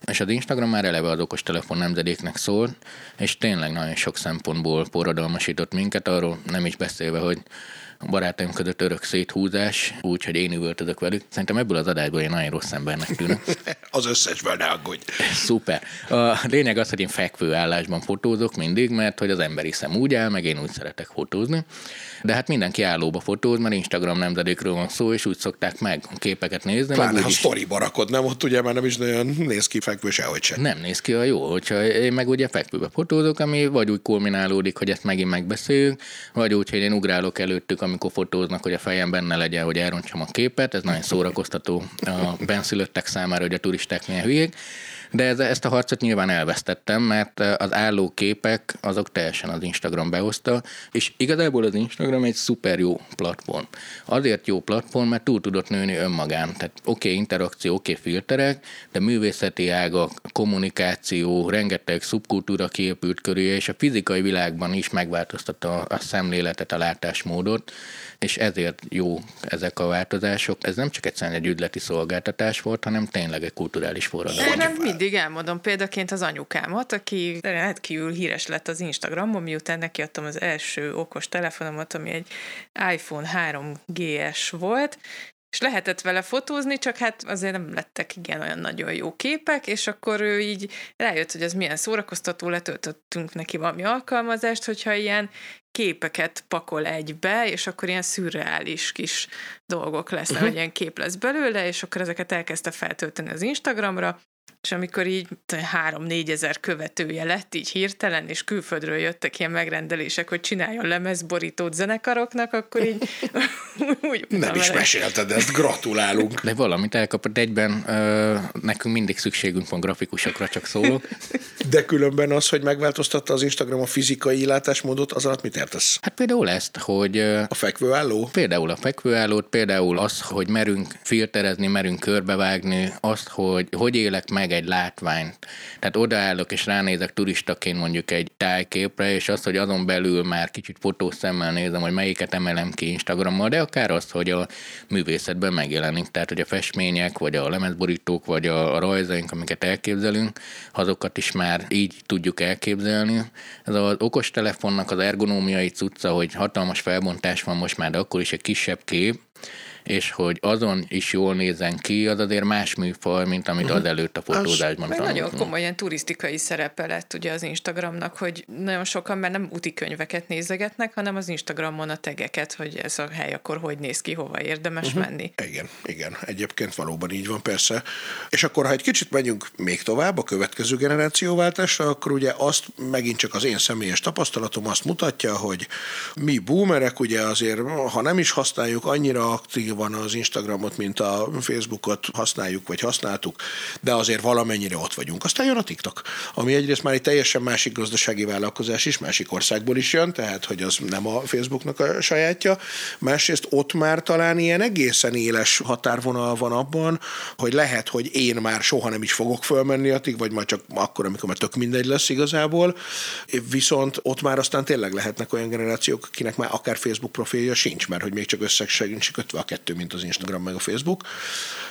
És az Instagram már eleve az okostelefon nemzedéknek szól, és tényleg nagyon sok szempontból forradalmasított minket, arról nem is beszélve, hogy a barátaim között örök széthúzás, úgyhogy én üvöltözök velük. Szerintem ebből az adásból én nagyon rossz embernek tűnök. az összesben ne aggódj. Szuper. A lényeg az, hogy én fekvő állásban fotózok mindig, mert hogy az emberi szem úgy áll, meg én úgy szeretek fotózni. De hát mindenki állóba fotóz, mert Instagram nemzedékről van szó, és úgy szokták meg képeket nézni. Pláne, meg ha sztoriba rakod, nem? Ott ugye már nem is nagyon néz ki fekvő sehogy sem. Nem néz ki a jó, hogyha én meg ugye fekvőbe fotózok, ami vagy úgy kulminálódik, hogy ezt megint megbeszéljük, vagy úgy, hogy én ugrálok előttük amikor fotóznak, hogy a fejem benne legyen, hogy elrontsam a képet, ez nagyon szórakoztató a benszülöttek számára, hogy a turisták milyen hülyék. De ez, ezt a harcot nyilván elvesztettem, mert az álló képek azok teljesen az Instagram behozta, és igazából az Instagram egy szuper jó platform. Azért jó platform, mert túl tudott nőni önmagán. Tehát oké, okay, interakció, oké, okay, filterek, de művészeti ágak, kommunikáció, rengeteg szubkultúra kiépült körül, és a fizikai világban is megváltoztatta a szemléletet, a látásmódot, és ezért jó ezek a változások. Ez nem csak egyszerűen egy ügyleti szolgáltatás volt, hanem tényleg egy kulturális forradalom. Én mindig elmondom példaként az anyukámat, aki rendkívül híres lett az Instagramon, miután neki adtam az első okos telefonomat, ami egy iPhone 3 GS volt, és lehetett vele fotózni, csak hát azért nem lettek igen olyan nagyon jó képek, és akkor ő így rájött, hogy ez milyen szórakoztató, letöltöttünk neki valami alkalmazást, hogyha ilyen képeket pakol egybe, és akkor ilyen szürreális kis dolgok lesznek, uh-huh. vagy ilyen kép lesz belőle, és akkor ezeket elkezdte feltölteni az Instagramra, és amikor így három-négy ezer követője lett így hirtelen, és külföldről jöttek ilyen megrendelések, hogy csináljon lemezborítót zenekaroknak, akkor így úgy Nem is mesélted ezt, gratulálunk. De valamit elkapott egyben, ö, nekünk mindig szükségünk van grafikusokra, csak szólok. De különben az, hogy megváltoztatta az Instagram a fizikai látásmódot, az alatt mit értesz? Hát például ezt, hogy... A fekvőálló? Például a fekvőállót, például az, hogy merünk filterezni, merünk körbevágni, azt, hogy hogy élek meg meg egy látványt. Tehát odaállok és ránézek turistaként mondjuk egy tájképre, és az, hogy azon belül már kicsit fotószemmel nézem, hogy melyiket emelem ki Instagrammal, de akár az, hogy a művészetben megjelenik. Tehát, hogy a festmények, vagy a lemezborítók, vagy a, a rajzaink, amiket elképzelünk, azokat is már így tudjuk elképzelni. Ez az okostelefonnak az ergonómiai cucca, hogy hatalmas felbontás van most már, de akkor is egy kisebb kép, és hogy azon is jól nézen ki, az azért más műfaj, mint amit uh-huh. azelőtt a fotózásban tanultunk. Nagyon komoly ilyen turisztikai szerepe lett ugye az Instagramnak, hogy nagyon sokan már nem úti könyveket nézegetnek, hanem az Instagramon a tegeket, hogy ez a hely akkor hogy néz ki, hova érdemes uh-huh. menni. Igen, igen. Egyébként valóban így van persze. És akkor, ha egy kicsit megyünk még tovább a következő generációváltásra, akkor ugye azt megint csak az én személyes tapasztalatom azt mutatja, hogy mi boomerek ugye azért, ha nem is használjuk annyira aktív van az Instagramot, mint a Facebookot használjuk, vagy használtuk, de azért valamennyire ott vagyunk. Aztán jön a TikTok, ami egyrészt már egy teljesen másik gazdasági vállalkozás is, másik országból is jön, tehát hogy az nem a Facebooknak a sajátja. Másrészt ott már talán ilyen egészen éles határvonal van abban, hogy lehet, hogy én már soha nem is fogok fölmenni a TikTok, vagy majd csak akkor, amikor már tök mindegy lesz igazából. Viszont ott már aztán tényleg lehetnek olyan generációk, akinek már akár Facebook profilja sincs, mert hogy még csak összegségünk kötve a kettő, mint az Instagram meg a Facebook.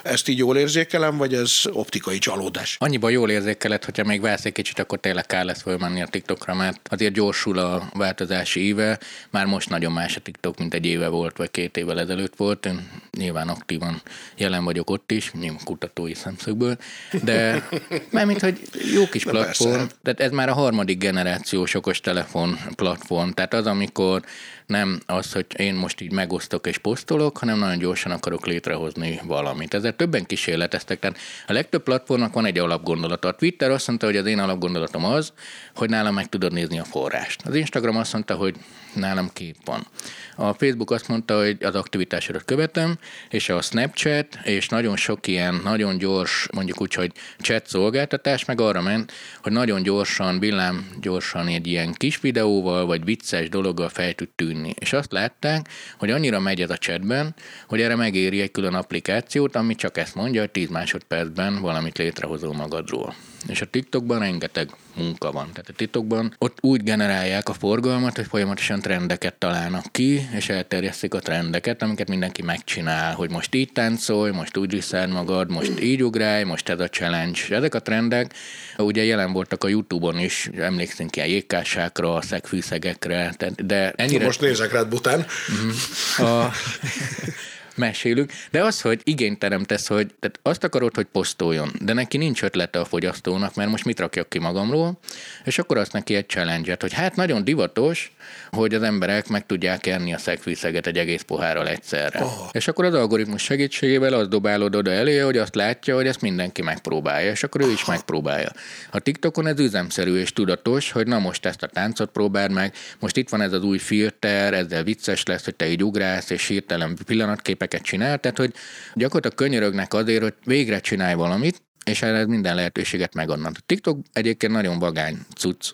Ezt így jól érzékelem, vagy ez optikai csalódás? Annyiban jól érzékeled, hogyha még válsz egy kicsit, akkor tényleg kell lesz fölmenni a TikTokra, mert azért gyorsul a változási éve. Már most nagyon más a TikTok, mint egy éve volt, vagy két évvel ezelőtt volt. Én nyilván aktívan jelen vagyok ott is, nyilván kutatói szemszögből, de mármint, hogy jó kis de platform, persze. tehát ez már a harmadik generációs okos telefon platform, tehát az, amikor nem az, hogy én most így megosztok és posztolok, hanem nagyon gyorsan akarok létrehozni valamit. Ezzel többen kísérleteztek. Tehát a legtöbb platformnak van egy alapgondolata. A Twitter azt mondta, hogy az én alapgondolatom az, hogy nálam meg tudod nézni a forrást. Az Instagram azt mondta, hogy nálam kép van. A Facebook azt mondta, hogy az aktivitásodat követem, és a Snapchat, és nagyon sok ilyen nagyon gyors, mondjuk úgy, hogy chat szolgáltatás meg arra ment, hogy nagyon gyorsan, villám gyorsan egy ilyen kis videóval, vagy vicces dologgal fel tud tűnni. És azt látták, hogy annyira megy ez a chatben, hogy erre megéri egy külön applikációt, ami csak ezt mondja, hogy 10 másodpercben valamit létrehozol magadról. És a TikTokban rengeteg munka van. Tehát a TikTokban ott úgy generálják a forgalmat, hogy folyamatosan trendeket találnak ki, és elterjesztik a trendeket, amiket mindenki megcsinál, hogy most így táncolj, most úgy viszed magad, most így ugrálj, most ez a challenge. Ezek a trendek ugye jelen voltak a Youtube-on is, emlékszünk ilyen jégkássákra, szegfűszegekre, de ennyire... Most nézek rád bután. A, mesélünk, de az, hogy igényt teremtesz, hogy tehát azt akarod, hogy posztoljon, de neki nincs ötlete a fogyasztónak, mert most mit rakjak ki magamról, és akkor azt neki egy challenge hogy hát nagyon divatos, hogy az emberek meg tudják enni a szegfűszeget egy egész pohárral egyszerre. Oh. És akkor az algoritmus segítségével az dobálod oda elé, hogy azt látja, hogy ezt mindenki megpróbálja, és akkor ő is megpróbálja. A TikTokon ez üzemszerű és tudatos, hogy na most ezt a táncot próbáld meg, most itt van ez az új filter, ezzel vicces lesz, hogy te így ugrálsz, és hirtelen pillanatképeket csinál, tehát hogy gyakorlatilag könyörögnek azért, hogy végre csinálj valamit, és erre minden lehetőséget megadnak. A TikTok egyébként nagyon vagány cucc,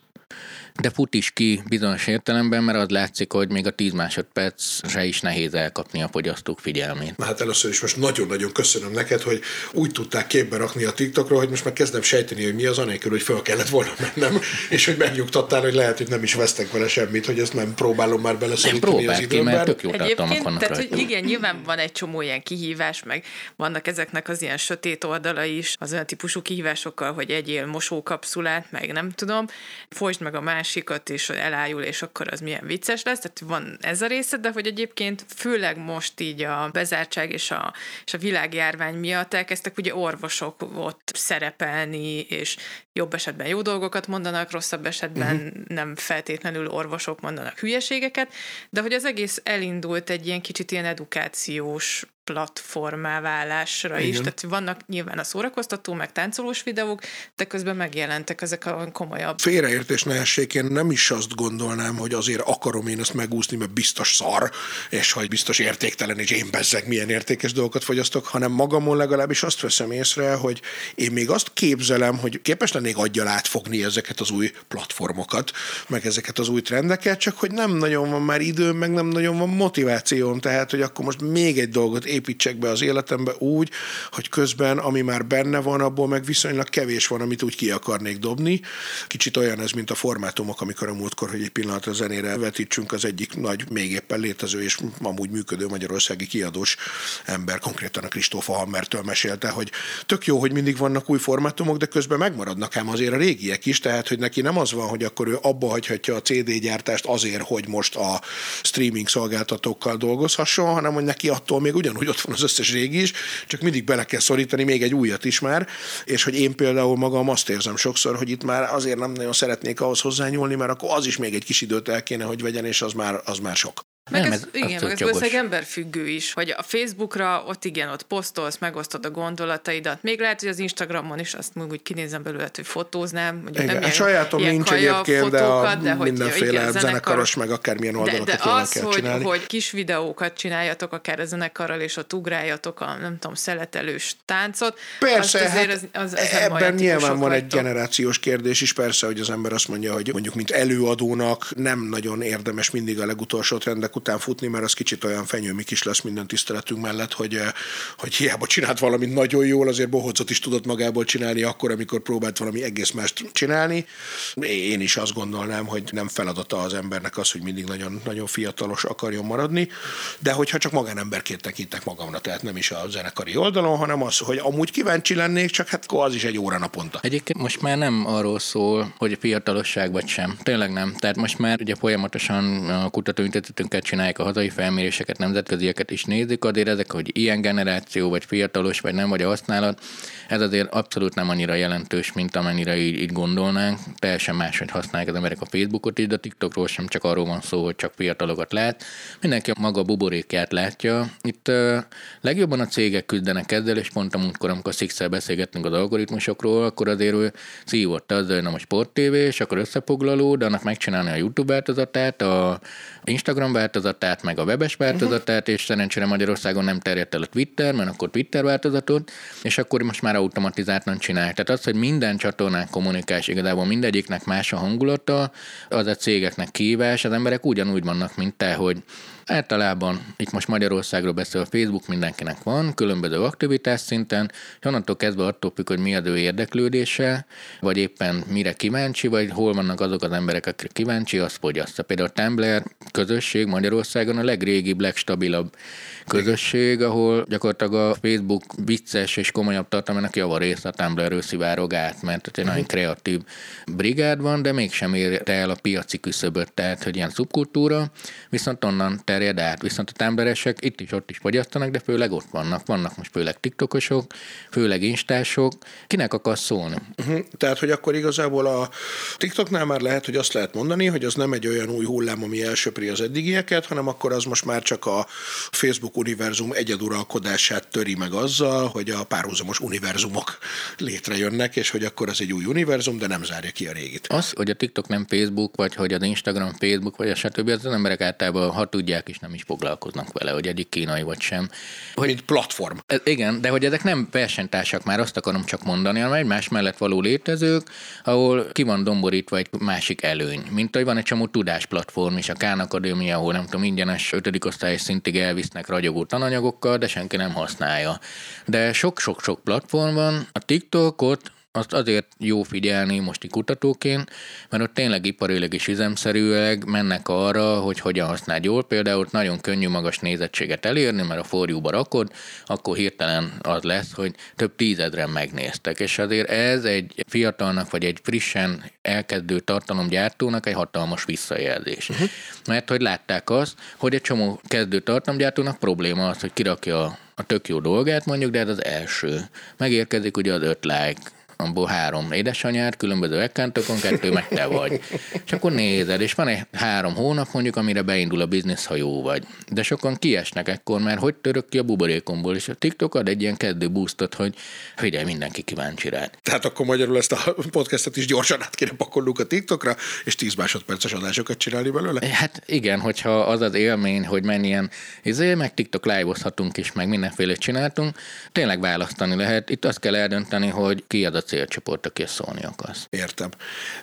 de fut is ki bizonyos értelemben, mert az látszik, hogy még a 10 másodpercre is nehéz elkapni a fogyasztók figyelmét. Na hát először is most nagyon-nagyon köszönöm neked, hogy úgy tudták képbe rakni a TikTokra, hogy most már kezdem sejteni, hogy mi az, anélkül, hogy fel kellett volna mennem, és hogy megnyugtattál, hogy lehet, hogy nem is vesztek vele semmit, hogy ezt nem próbálom már beleszorítani az időben. mert tök jó vannak tehát, hogy igen, nyilván van egy csomó ilyen kihívás, meg vannak ezeknek az ilyen sötét oldala is, az olyan típusú kihívásokkal, hogy egyél mosókapszulát, meg nem tudom, folytsd meg a más másikat, és elájul, és akkor az milyen vicces lesz. Tehát van ez a része, de hogy egyébként főleg most így a bezártság és a, és a világjárvány miatt elkezdtek ugye orvosok ott szerepelni, és jobb esetben jó dolgokat mondanak, rosszabb esetben uh-huh. nem feltétlenül orvosok mondanak hülyeségeket, de hogy az egész elindult egy ilyen kicsit ilyen edukációs platformá válásra Igen. is. Tehát vannak nyilván a szórakoztató, meg táncolós videók, de közben megjelentek ezek a komolyabb. Félreértés ne essék, én nem is azt gondolnám, hogy azért akarom én ezt megúszni, mert biztos szar, és hogy biztos értéktelen, és én bezzek milyen értékes dolgokat fogyasztok, hanem magamon legalábbis azt veszem észre, hogy én még azt képzelem, hogy képes lennék aggyal átfogni ezeket az új platformokat, meg ezeket az új trendeket, csak hogy nem nagyon van már időm, meg nem nagyon van motivációm, tehát hogy akkor most még egy dolgot építsek be az életembe úgy, hogy közben, ami már benne van, abból meg viszonylag kevés van, amit úgy ki akarnék dobni. Kicsit olyan ez, mint a formátumok, amikor a múltkor, hogy egy pillanatra zenére vetítsünk, az egyik nagy, még éppen létező és amúgy működő magyarországi kiadós ember, konkrétan a Kristófa Hammertől mesélte, hogy tök jó, hogy mindig vannak új formátumok, de közben megmaradnak ám azért a régiek is, tehát hogy neki nem az van, hogy akkor ő abba hagyhatja a CD gyártást azért, hogy most a streaming szolgáltatókkal dolgozhasson, hanem hogy neki attól még ugyanúgy hogy ott van az összes régi is, csak mindig bele kell szorítani még egy újat is már, és hogy én például magam azt érzem sokszor, hogy itt már azért nem nagyon szeretnék ahhoz hozzányúlni, mert akkor az is még egy kis időt el kéne, hogy vegyen, és az már, az már sok. Meg nem, ez, ez, igen, meg ez valószínűleg emberfüggő is, hogy a Facebookra ott igen, ott posztolsz, megosztod a gondolataidat. Még lehet, hogy az Instagramon is azt úgy kinézem belőle, hogy fotóznám. Hogy igen, nem ilyen, sajátom ilyen nincs egyébként, fotókat, de, a de mindenféle igen, zenekaros, meg akármilyen oldalakat de, de az, kell hogy, csinálni. hogy kis videókat csináljatok akár a zenekarral, és ott ugráljatok a, nem tudom, szeletelős táncot. Persze, hát az, az, az ebben nyilván van egy generációs kérdés is, persze, hogy az ember azt mondja, hogy mondjuk mint előadónak nem nagyon érdemes mindig a legutolsó trendek után futni, mert az kicsit olyan fenyőmik is lesz minden tiszteletünk mellett, hogy, eh, hogy hiába csinált valamit nagyon jól, azért bohócot is tudott magából csinálni akkor, amikor próbált valami egész mást csinálni. Én is azt gondolnám, hogy nem feladata az embernek az, hogy mindig nagyon, nagyon fiatalos akarjon maradni, de hogyha csak magánemberként tekintek magamra, tehát nem is a zenekari oldalon, hanem az, hogy amúgy kíváncsi lennék, csak hát az is egy óra naponta. Egyébként most már nem arról szól, hogy fiatalosság vagy sem. Tényleg nem. Tehát most már ugye folyamatosan a kutatóintézetünket csinálják a hazai felméréseket, nemzetközieket is nézik, azért ezek, hogy ilyen generáció, vagy fiatalos, vagy nem, vagy a használat, ez azért abszolút nem annyira jelentős, mint amennyire így, így gondolnánk. Teljesen máshogy használják az emberek a Facebookot is, de a TikTokról sem csak arról van szó, hogy csak fiatalokat lát. Mindenki a maga buborékját látja. Itt uh, legjobban a cégek küzdenek ezzel, és pont a múltkor, amikor six beszélgettünk az algoritmusokról, akkor azért ő szívott az, hogy nem a Sport TV, és akkor összefoglaló, de annak megcsinálni a YouTube változatát, a Instagram változatát, meg a webes változatát, uh-huh. és szerencsére Magyarországon nem terjedt el a Twitter, mert akkor Twitter változatot, és akkor most már automatizáltan csinálják. Tehát az, hogy minden csatornán kommunikás, igazából mindegyiknek más a hangulata, az a cégeknek kívás, az emberek ugyanúgy vannak, mint te, hogy Általában, itt most Magyarországról beszél a Facebook, mindenkinek van, különböző aktivitás szinten, és onnantól kezdve attól függ, hogy mi az ő érdeklődése, vagy éppen mire kíváncsi, vagy hol vannak azok az emberek, akik kíváncsi, az fogyassza. Például a Tumblr közösség Magyarországon a legrégibb, legstabilabb közösség, ahol gyakorlatilag a Facebook vicces és komolyabb tartalmának javarészt a Tumblr-ről szivárog át, mert egy nagyon kreatív brigád van, de mégsem ér el a piaci küszöböt, tehát hogy ilyen szubkultúra, viszont onnan te terjed át. Viszont a támberesek itt is ott is fogyasztanak, de főleg ott vannak. Vannak most főleg tiktokosok, főleg instások. Kinek akarsz szólni? Uh-huh. Tehát, hogy akkor igazából a TikToknál már lehet, hogy azt lehet mondani, hogy az nem egy olyan új hullám, ami elsöpri az eddigieket, hanem akkor az most már csak a Facebook univerzum egyeduralkodását töri meg azzal, hogy a párhuzamos univerzumok létrejönnek, és hogy akkor az egy új univerzum, de nem zárja ki a régit. Az, hogy a TikTok nem Facebook, vagy hogy az Instagram Facebook, vagy a stb. az emberek általában, ha tudják is, nem is foglalkoznak vele, hogy egyik kínai vagy sem. Hogy, Mint platform. Ez, igen, de hogy ezek nem versenytársak, már azt akarom csak mondani, hanem egymás mellett való létezők, ahol ki van domborítva egy másik előny. Mint hogy van egy csomó tudásplatform is, a Kán Akadémia, ahol nem tudom, ingyenes ötödik osztályos szintig elvisznek ragyogó tananyagokkal, de senki nem használja. De sok-sok-sok platform van, a TikTokot azt azért jó figyelni most kutatóként, mert ott tényleg iparileg és üzemszerűleg mennek arra, hogy hogyan használd jól. Például nagyon könnyű magas nézettséget elérni, mert a forjúba rakod, akkor hirtelen az lesz, hogy több tízedren megnéztek. És azért ez egy fiatalnak, vagy egy frissen elkezdő tartalomgyártónak egy hatalmas visszajelzés. Uh-huh. Mert hogy látták azt, hogy egy csomó kezdő tartalomgyártónak probléma az, hogy kirakja a tök jó dolgát mondjuk, de ez az első. Megérkezik ugye az öt like, abból három édesanyád, különböző ekkántokon, kettő meg te vagy. És akkor nézed, és van egy három hónap mondjuk, amire beindul a biznisz, ha jó vagy. De sokan kiesnek ekkor, mert hogy török ki a buborékomból, és a TikTok ad egy ilyen kezdő boostot, hogy figyelj, mindenki kíváncsi rád. Tehát akkor magyarul ezt a podcastet is gyorsan át kéne pakolnunk a TikTokra, és 10 másodperces adásokat csinálni belőle? Hát igen, hogyha az az élmény, hogy mennyien izé, meg TikTok live-ozhatunk is, meg mindenféle csináltunk, tényleg választani lehet. Itt azt kell eldönteni, hogy ki az a célcsoport, aki szólni akarsz. Értem.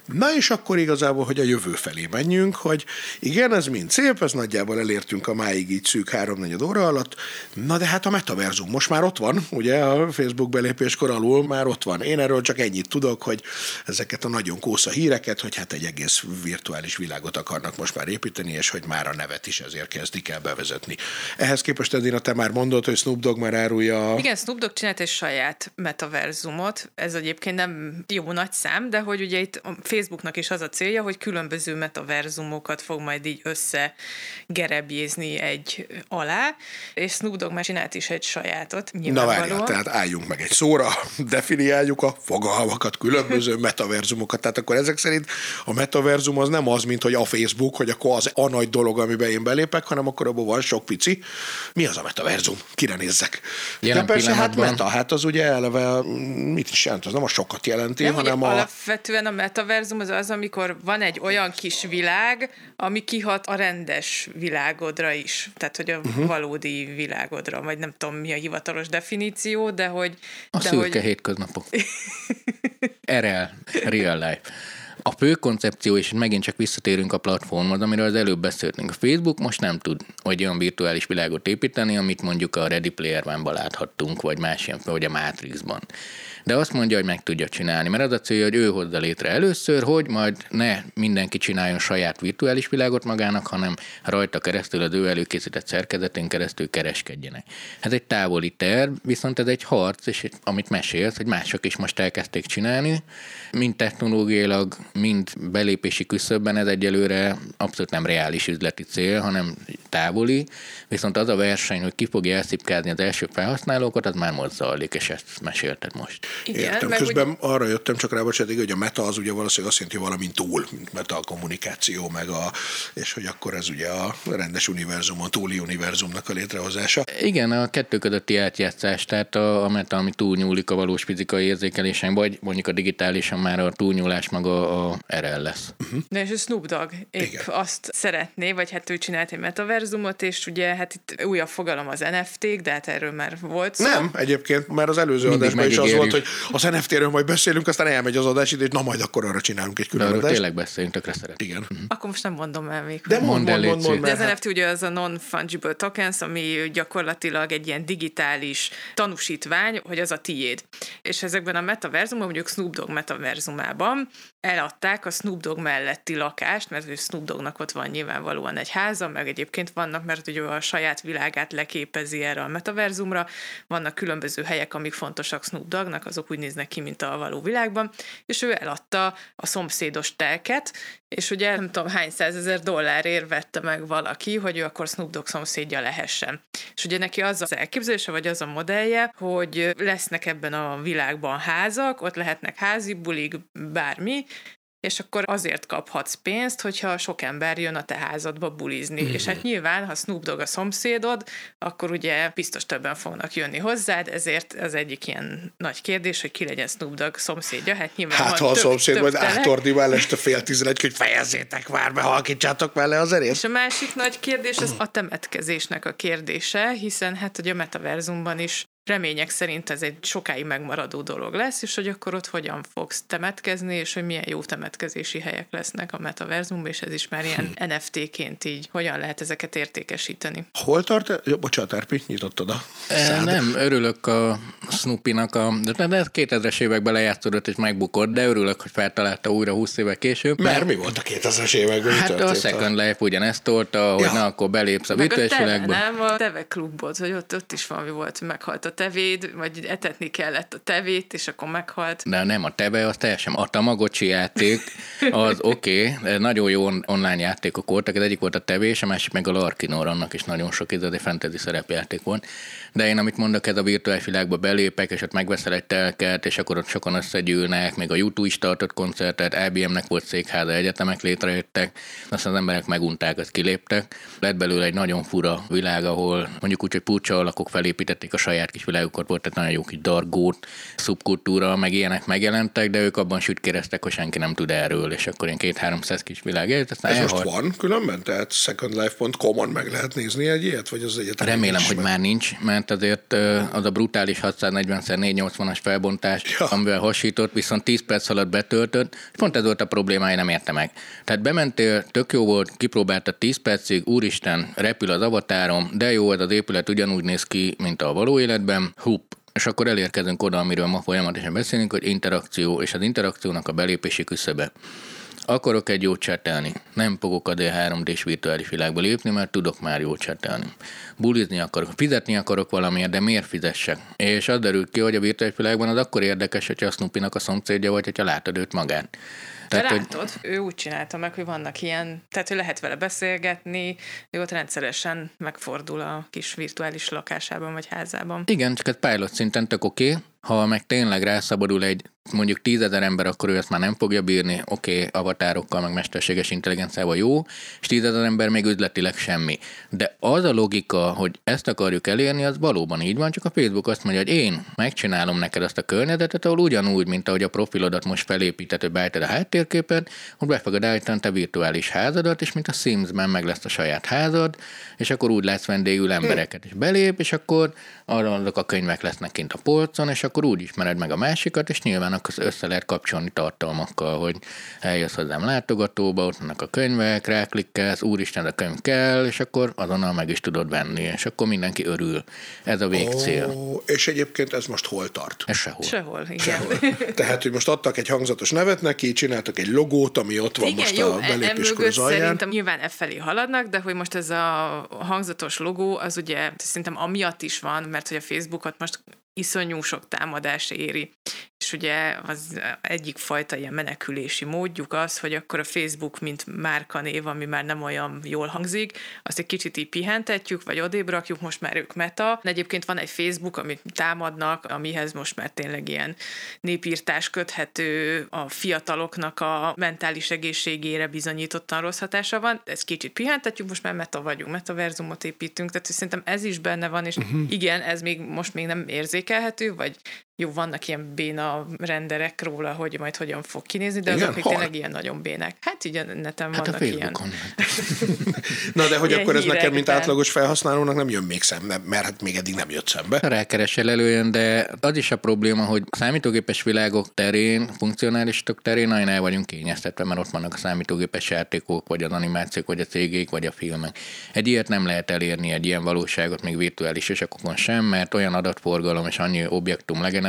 Na és akkor igazából, hogy a jövő felé menjünk, hogy igen, ez mind szép, ez nagyjából elértünk a máig így szűk háromnegyed óra alatt, na de hát a metaverzum most már ott van, ugye a Facebook belépéskor alul már ott van. Én erről csak ennyit tudok, hogy ezeket a nagyon kósza híreket, hogy hát egy egész virtuális világot akarnak most már építeni, és hogy már a nevet is ezért kezdik el bevezetni. Ehhez képest Edina, te már mondod, hogy Snoop Dogg már árulja... Igen, Snoop Dogg csinált egy saját metaverzumot, ez egy egyébként nem jó nagy szám, de hogy ugye itt a Facebooknak is az a célja, hogy különböző metaverzumokat fog majd így összegerebjézni egy alá, és Snoop Dogg már csinált is egy sajátot. Na várjál, tehát álljunk meg egy szóra, definiáljuk a fogalmakat, különböző metaverzumokat. Tehát akkor ezek szerint a metaverzum az nem az, mint hogy a Facebook, hogy akkor az a nagy dolog, amiben én belépek, hanem akkor abban van sok pici. Mi az a metaverzum? Kire nézzek? Jelen De persze, hát meta, hát az ugye eleve mit is jelent, az nem a sokat jelenti, nem, hanem a... Alapvetően a metaverzum az az, amikor van egy olyan kis világ, ami kihat a rendes világodra is. Tehát, hogy a uh-huh. valódi világodra, vagy nem tudom, mi a hivatalos definíció, de hogy... A de szürke hogy... hétköznapok. RL, real life. A fő koncepció, és megint csak visszatérünk a platformhoz, amiről az előbb beszéltünk. A Facebook most nem tud egy olyan virtuális világot építeni, amit mondjuk a Ready Player One-ban láthattunk, vagy más ilyen, vagy a Matrixban de azt mondja, hogy meg tudja csinálni, mert az a célja, hogy ő hozza létre először, hogy majd ne mindenki csináljon saját virtuális világot magának, hanem rajta keresztül az ő előkészített szerkezetén keresztül kereskedjenek. Ez egy távoli terv, viszont ez egy harc, és amit mesélsz, hogy mások is most elkezdték csinálni, mind technológiailag, mind belépési küszöbben ez egyelőre abszolút nem reális üzleti cél, hanem távoli, viszont az a verseny, hogy ki fogja elszipkázni az első felhasználókat, az már most és ezt mesélted most. Igen, Értem. Közben úgy... arra jöttem, csak rá bocsánat, hogy a meta az ugye valószínűleg azt jelenti, hogy valamint túl, mint meta a kommunikáció, meg a, és hogy akkor ez ugye a rendes univerzum, a túli univerzumnak a létrehozása. Igen, a kettő közötti átjátszás, tehát a, a meta, ami túlnyúlik a valós fizikai érzékelésen, vagy mondjuk a digitálisan már a túlnyúlás maga a RL lesz. Uh-huh. Na és a Snoop Dogg épp Igen. azt szeretné, vagy hát ő csinált egy metaverzumot, és ugye hát itt újabb fogalom az NFT-k, de hát erről már volt szó. Nem, egyébként, mert az előző Mindig adásban is az volt, hogy az NFT-ről majd beszélünk, aztán elmegy az adás és na majd akkor arra csinálunk egy külön adást. tényleg beszélünk, tökre szeret. Igen. Uh-huh. Akkor most nem mondom el még. De mond, mond, mond, mond, De az NFT ugye az a non-fungible tokens, ami gyakorlatilag egy ilyen digitális tanúsítvány, hogy az a tiéd. És ezekben a metaverzumban, mondjuk Snoop Dogg metaverzumában eladták a Snoop Dogg melletti lakást, mert ő Snoop Doggnak ott van nyilvánvalóan egy háza, meg egyébként vannak, mert ugye a saját világát leképezi erre a metaverzumra, vannak különböző helyek, amik fontosak Snoop Doggnak, azok úgy néznek ki, mint a való világban, és ő eladta a szomszédos telket, és ugye nem tudom hány százezer dollárért vette meg valaki, hogy ő akkor Snoop Dogg szomszédja lehessen. És ugye neki az az elképzelése, vagy az a modellje, hogy lesznek ebben a világban házak, ott lehetnek házi bulig, bármi, és akkor azért kaphatsz pénzt, hogyha sok ember jön a te házadba bulizni. Mm. És hát nyilván, ha Snoop Dogg a szomszédod, akkor ugye biztos többen fognak jönni hozzád, ezért az egyik ilyen nagy kérdés, hogy ki legyen Snoop Dogg szomszédja. Hát nyilván Hát ha a szomszéd majd átordivál este fél tizenegy, hogy fejezzétek már be, halkítsátok vele az erét. És a másik nagy kérdés az a temetkezésnek a kérdése, hiszen hát hogy a metaverzumban is remények szerint ez egy sokáig megmaradó dolog lesz, és hogy akkor ott hogyan fogsz temetkezni, és hogy milyen jó temetkezési helyek lesznek a metaverzumban, és ez is már ilyen hm. NFT-ként így, hogyan lehet ezeket értékesíteni. Hol tart? Jó, bocsánat, Erpi, nyitottad a e, Nem, örülök a Snoopy-nak, a, de, de 2000-es években lejátszódott és megbukott, de örülök, hogy feltalálta újra 20 évvel később. Mert, mert mi volt a 2000-es években? Hát a Second Life ugyanezt tolta, hogy ja. na, akkor belépsz a világba. Nem, a Teve klubot, hogy ott, ott is valami volt, hogy meghalt a tevéd, vagy etetni kellett a tevét, és akkor meghalt. De nem, a teve az teljesen a Tamagocsi játék, az oké, okay, nagyon jó online játékok voltak, az egyik volt a tevés, a másik meg a Larkinor, annak is nagyon sok ez egy fantasy szerepjáték volt. De én, amit mondok, ez a virtuális világba belépek, és ott megveszel egy telket, és akkor ott sokan összegyűlnek, még a YouTube is tartott koncertet, IBM-nek volt székháza, egyetemek létrejöttek, azt az emberek megunták, azt kiléptek. Lett belőle egy nagyon fura világ, ahol mondjuk úgy, hogy purcsa alakok felépítették a saját kis világukat, volt egy nagyon jó kis dargót, szubkultúra, meg ilyenek megjelentek, de ők abban sütkéreztek, hogy senki nem tud erről, és akkor én két-háromszáz kis világ aztán Ez elhalt. most van különben? Tehát secondlife.com-on meg lehet nézni egy ilyet, vagy az egyetem? Remélem, hogy már nincs, mert azért az a brutális 640x480-as felbontás, ja. amivel hasított, viszont 10 perc alatt betöltött, és pont ez volt a problémája, nem érte meg. Tehát bementél, tök jó volt, kipróbáltad 10 percig, úristen, repül az avatárom, de jó, ez az épület ugyanúgy néz ki, mint a való életben, hup, és akkor elérkezünk oda, amiről ma folyamatosan beszélünk, hogy interakció, és az interakciónak a belépési küszöbe. Akarok egy jót csetelni. Nem fogok a D3D-s virtuális világba lépni, mert tudok már jót csetelni. Bulizni akarok, fizetni akarok valamiért, de miért fizessek? És az derült ki, hogy a virtuális világban az akkor érdekes, hogyha a Snoopy-nak a szomszédja vagy, hogyha látod őt magát. Tehát, De látod, hogy... ő úgy csinálta meg, hogy vannak ilyen, tehát hogy lehet vele beszélgetni, ő ott rendszeresen megfordul a kis virtuális lakásában vagy házában. Igen, csak egy pilot szinten tök oké, okay. ha meg tényleg rászabadul egy mondjuk tízezer ember, akkor ő ezt már nem fogja bírni, oké, okay, avatárokkal, meg mesterséges intelligenciával jó, és tízezer ember még üzletileg semmi. De az a logika, hogy ezt akarjuk elérni, az valóban így van, csak a Facebook azt mondja, hogy én megcsinálom neked azt a környezetet, ahol ugyanúgy, mint ahogy a profilodat most felépíted, hogy beállítod a háttérképet, hogy be fogod állítani te virtuális házadat, és mint a Sims-ben meg lesz a saját házad, és akkor úgy lesz vendégül embereket, és belép, és akkor arra azok a könyvek lesznek kint a polcon, és akkor úgy ismered meg a másikat, és nyilván témának össze lehet kapcsolni tartalmakkal, hogy eljössz hozzám látogatóba, ott vannak a könyvek, ráklikkelsz, úristen, a könyv kell, és akkor azonnal meg is tudod venni, és akkor mindenki örül. Ez a végcél. Oh, és egyébként ez most hol tart? Ez sehol. Sehol, igen. Sehol. Tehát, hogy most adtak egy hangzatos nevet neki, csináltak egy logót, ami ott van igen, most jó, a belépéskor az alján. Szerintem nyilván e felé haladnak, de hogy most ez a hangzatos logó, az ugye szerintem amiatt is van, mert hogy a Facebookot most iszonyú sok támadás éri. És ugye az egyik fajta ilyen menekülési módjuk az, hogy akkor a Facebook, mint márkanév, ami már nem olyan jól hangzik, azt egy kicsit így pihentetjük, vagy odébb rakjuk, most már ők meta. De egyébként van egy Facebook, amit támadnak, amihez most már tényleg ilyen népírtás köthető, a fiataloknak a mentális egészségére bizonyítottan rossz hatása van. Ezt kicsit pihentetjük, most már meta vagyunk, metaverzumot építünk, tehát szerintem ez is benne van, és uh-huh. igen, ez még most még nem érzékelhető, vagy jó, vannak ilyen béna renderek róla, hogy majd hogyan fog kinézni, de Igen? azok még tényleg ilyen nagyon bének. Hát így a neten hát vannak a ilyen. Na de hogy Ilyen akkor ez nekem, mint átlagos felhasználónak nem jön még szembe, mert hát még eddig nem jött szembe. Rákeresel előjön, de az is a probléma, hogy számítógépes világok terén, funkcionálistok terén nagyon el vagyunk kényeztetve, mert ott vannak a számítógépes játékok, vagy az animációk, vagy a cégék, vagy a filmek. Egy ilyet nem lehet elérni, egy ilyen valóságot, még virtuális ösakokon sem, mert olyan adatforgalom és annyi objektum legenerálása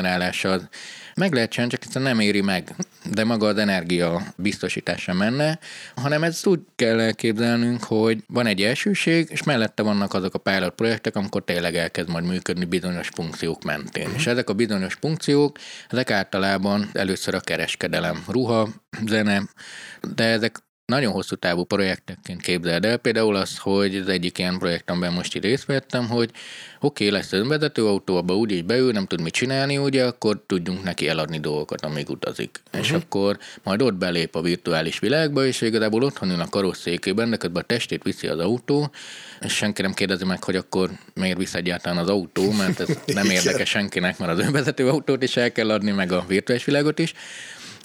az meg lehet csinálni, csak egyszerűen nem éri meg, de maga az energia biztosítása menne, hanem ezt úgy kell elképzelnünk, hogy van egy elsőség, és mellette vannak azok a pilot projektek, amikor tényleg elkezd majd működni bizonyos funkciók mentén. És ezek a bizonyos funkciók, ezek általában először a kereskedelem, ruha, zene, de ezek nagyon hosszú távú projektekként képzeld el. Például az, hogy az egyik ilyen projekt, amiben most így részt vettem, hogy oké, okay, lesz önvezető autó, abba úgyis beül, nem tud mit csinálni, ugye, akkor tudjunk neki eladni dolgokat, amíg utazik. Uh-huh. És akkor majd ott belép a virtuális világba, és igazából otthon ül a karosszékében, de közben a testét viszi az autó, és senki nem kérdezi meg, hogy akkor miért visz egyáltalán az autó, mert ez nem érdekes senkinek, mert az önvezető autót is el kell adni, meg a virtuális világot is.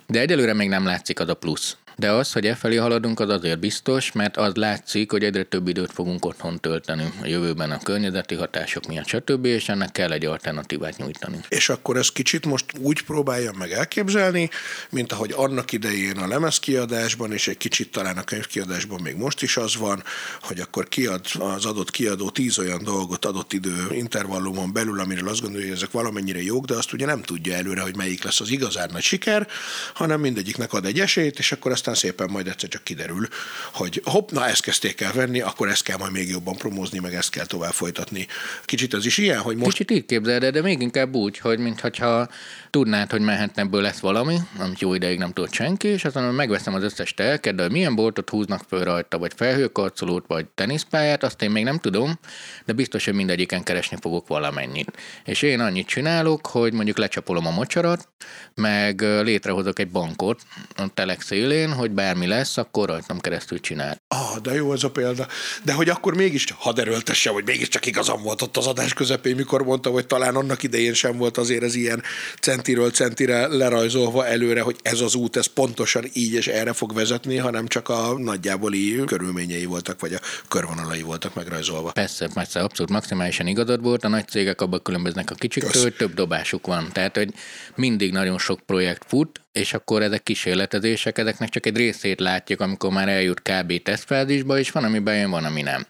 De egyelőre még nem látszik az a plusz. De az, hogy e felé haladunk, az azért biztos, mert az látszik, hogy egyre több időt fogunk otthon tölteni a jövőben a környezeti hatások miatt, stb., és ennek kell egy alternatívát nyújtani. És akkor ezt kicsit most úgy próbáljam meg elképzelni, mint ahogy annak idején a lemezkiadásban, és egy kicsit talán a könyvkiadásban még most is az van, hogy akkor kiad az adott kiadó tíz olyan dolgot adott idő intervallumon belül, amiről azt gondolja, hogy ezek valamennyire jók, de azt ugye nem tudja előre, hogy melyik lesz az igazán nagy siker, hanem mindegyiknek ad egy esélyt, és akkor aztán szépen majd egyszer csak kiderül, hogy hopp, na ezt kezdték el venni, akkor ezt kell majd még jobban promózni, meg ezt kell tovább folytatni. Kicsit ez is ilyen, hogy most Kicsit így képzeld el, de még inkább úgy, hogy mintha tudnád, hogy mehetne ebből lesz valami, amit jó ideig nem tudott senki, és aztán megveszem az összes telket, de milyen boltot húznak föl rajta, vagy felhőkarcolót, vagy teniszpályát, azt én még nem tudom, de biztos, hogy mindegyiken keresni fogok valamennyit. És én annyit csinálok, hogy mondjuk lecsapolom a mocsarat, meg létrehozok egy bankot a telek szélén, hogy bármi lesz, akkor rajtam keresztül csinál. Ah, de jó ez a példa. De hogy akkor mégis, hadd erőltesse, hogy mégiscsak igazam volt ott az adás közepén, mikor mondta, hogy talán annak idején sem volt azért ez ilyen centiről centire lerajzolva előre, hogy ez az út, ez pontosan így és erre fog vezetni, hanem csak a nagyjáboli körülményei voltak, vagy a körvonalai voltak megrajzolva. Persze, persze, abszolút maximálisan igazad volt. A nagy cégek abban különböznek a kicsiktől, Kösz. több dobásuk van. Tehát, hogy mindig nagyon sok projekt fut, és akkor ezek kísérletezések, ezeknek csak egy részét látjuk, amikor már eljut kb. tesztfázisba, és van, ami bejön, van, ami nem.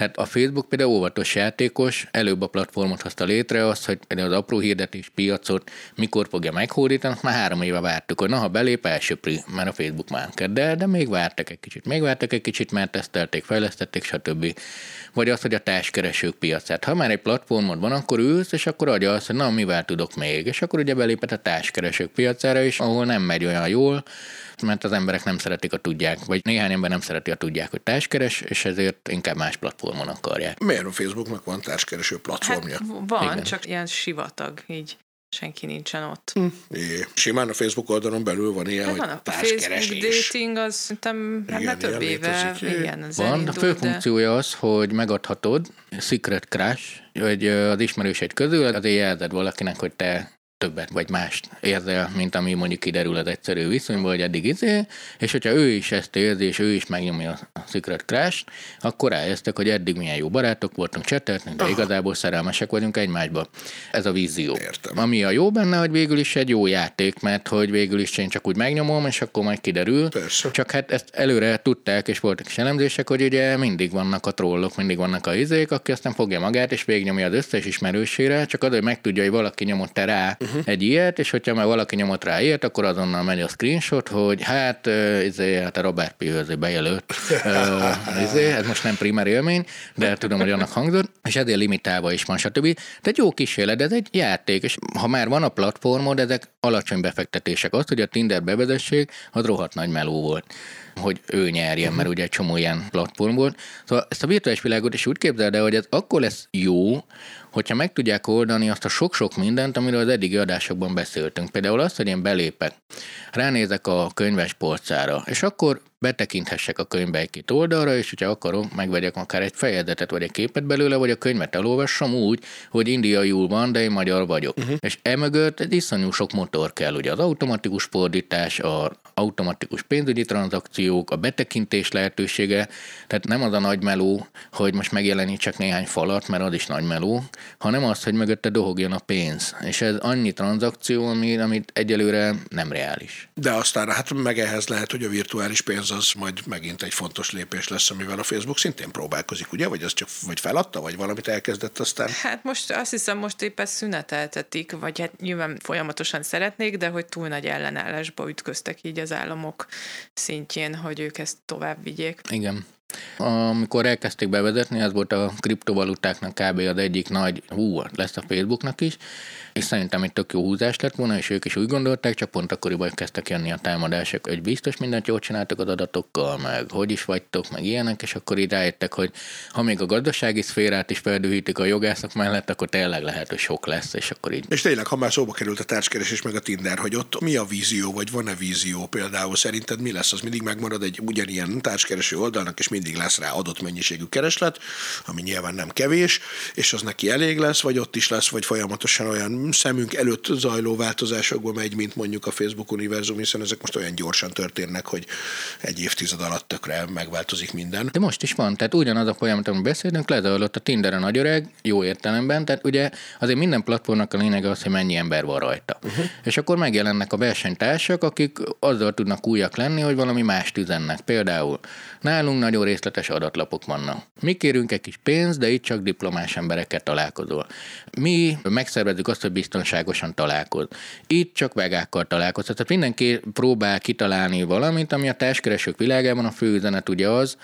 Tehát a Facebook például óvatos játékos, előbb a platformot hozta létre, azt, hogy például az apró hirdetés piacot mikor fogja meghódítani, azt már három éve vártuk, hogy na, ha belép, elsöpri, mert a Facebook már de, de még vártak egy kicsit, még vártak egy kicsit, mert tesztelték, fejlesztették, stb. Vagy az, hogy a társkeresők piacát. Ha már egy platformod van, akkor ülsz, és akkor adja azt, hogy na, mivel tudok még. És akkor ugye belépett a társkeresők piacára is, ahol nem megy olyan jól, mert az emberek nem szeretik a tudják, vagy néhány ember nem szereti a tudják, hogy társkeres, és ezért inkább más platformon akarják. Miért a Facebooknak van társkereső platformja? Hát van, Igen. Csak ilyen sivatag, így senki nincsen ott. É, simán a Facebook oldalon belül van ilyen, Hát hogy van a Facebook dating, az szerintem hát Igen, már több éve, létezik. igen, az Van, a elindult, fő de- funkciója az, hogy megadhatod Secret Crush, hogy az ismerőseid közül azért jelzed valakinek, hogy te többet vagy mást érzel, mint ami mondjuk kiderül az egyszerű viszonyból, hogy eddig izé, és hogyha ő is ezt érzi, és ő is megnyomja a Secret crash akkor rájöttek, hogy eddig milyen jó barátok voltunk, cseteltünk, de igazából szerelmesek vagyunk egymásba. Ez a vízió. Értem. Ami a jó benne, hogy végül is egy jó játék, mert hogy végül is én csak úgy megnyomom, és akkor majd kiderül. Persze. Csak hát ezt előre tudták, és voltak is elemzések, hogy ugye mindig vannak a trollok, mindig vannak a izék, aki aztán fogja magát, és végignyomja az összes ismerősére, csak az, hogy megtudja, hogy valaki nyomott rá uh-huh. egy ilyet, és hogyha már valaki nyomott rá ilyet, akkor azonnal megy a screenshot, hogy hát, izé, hát a Robert Pihőzé bejelölt. Izé, ez most nem primer élmény, de tudom, hogy annak hangzott, és ezért limitálva is van, stb. Tehát jó kísérlet, ez egy játék, és ha már van a platformod, ezek alacsony befektetések. Az, hogy a Tinder bevezessék, az rohadt nagy meló volt hogy ő nyerjen, mert ugye egy csomó ilyen platform volt. Szóval ezt a virtuális világot is úgy képzeld el, hogy ez akkor lesz jó, hogyha meg tudják oldani azt a sok-sok mindent, amiről az eddigi adásokban beszéltünk. Például azt, hogy én belépek, ránézek a könyves polcára, és akkor betekinthessek a könyvbe egy-két oldalra, és hogyha akarok, megvegyek akár egy fejezetet vagy egy képet belőle, vagy a könyvet elolvassam úgy, hogy indiaiul van, de én magyar vagyok. Uh-huh. És emögött egy iszonyú sok motor kell, ugye az automatikus fordítás, a automatikus pénzügyi tranzakciók, a betekintés lehetősége, tehát nem az a nagy meló, hogy most megjelenítsek néhány falat, mert az is nagy meló, hanem az, hogy mögötte dohogjon a pénz. És ez annyi tranzakció, ami, amit egyelőre nem reális. De aztán hát meg ehhez lehet, hogy a virtuális pénz az majd megint egy fontos lépés lesz, amivel a Facebook szintén próbálkozik, ugye? Vagy az csak vagy feladta, vagy valamit elkezdett aztán? Hát most azt hiszem, most éppen szüneteltetik, vagy hát nyilván folyamatosan szeretnék, de hogy túl nagy ellenállásba ütköztek így az államok szintjén, hogy ők ezt tovább vigyék. Igen. Amikor elkezdték bevezetni, ez volt a kriptovalutáknak kb. az egyik nagy, hú, lesz a Facebooknak is, és szerintem egy tök jó húzás lett volna, és ők is úgy gondolták, csak pont akkoriban kezdtek jönni a támadások, hogy biztos mindent jól csináltak az adatokkal, meg hogy is vagytok, meg ilyenek, és akkor így rájöttek, hogy ha még a gazdasági szférát is feldühítik a jogászok mellett, akkor tényleg lehet, hogy sok lesz, és akkor így. És tényleg, ha már szóba került a társkeresés meg a Tinder, hogy ott mi a vízió, vagy van-e vízió például, szerinted mi lesz? Az mindig megmarad egy ugyanilyen társkereső oldalnak, és mindig lesz rá adott mennyiségű kereslet, ami nyilván nem kevés, és az neki elég lesz, vagy ott is lesz, vagy folyamatosan olyan szemünk előtt zajló változásokba megy, mint mondjuk a Facebook univerzum, hiszen ezek most olyan gyorsan történnek, hogy egy évtized alatt tökre megváltozik minden. De most is van, tehát ugyanaz a folyamat, amit beszélünk, lezajlott a Tinder a nagy öreg, jó értelemben, tehát ugye azért minden platformnak a lényege az, hogy mennyi ember van rajta. Uh-huh. És akkor megjelennek a versenytársak, akik azzal tudnak újak lenni, hogy valami mást üzennek. Például nálunk nagyon részletes adatlapok vannak. Mi kérünk egy kis pénzt, de itt csak diplomás embereket találkozol. Mi megszervezzük azt, hogy biztonságosan találkoz. Itt csak vegákkal találkozhat. Tehát mindenki próbál kitalálni valamit, ami a társkeresők világában a fő üzenet ugye az,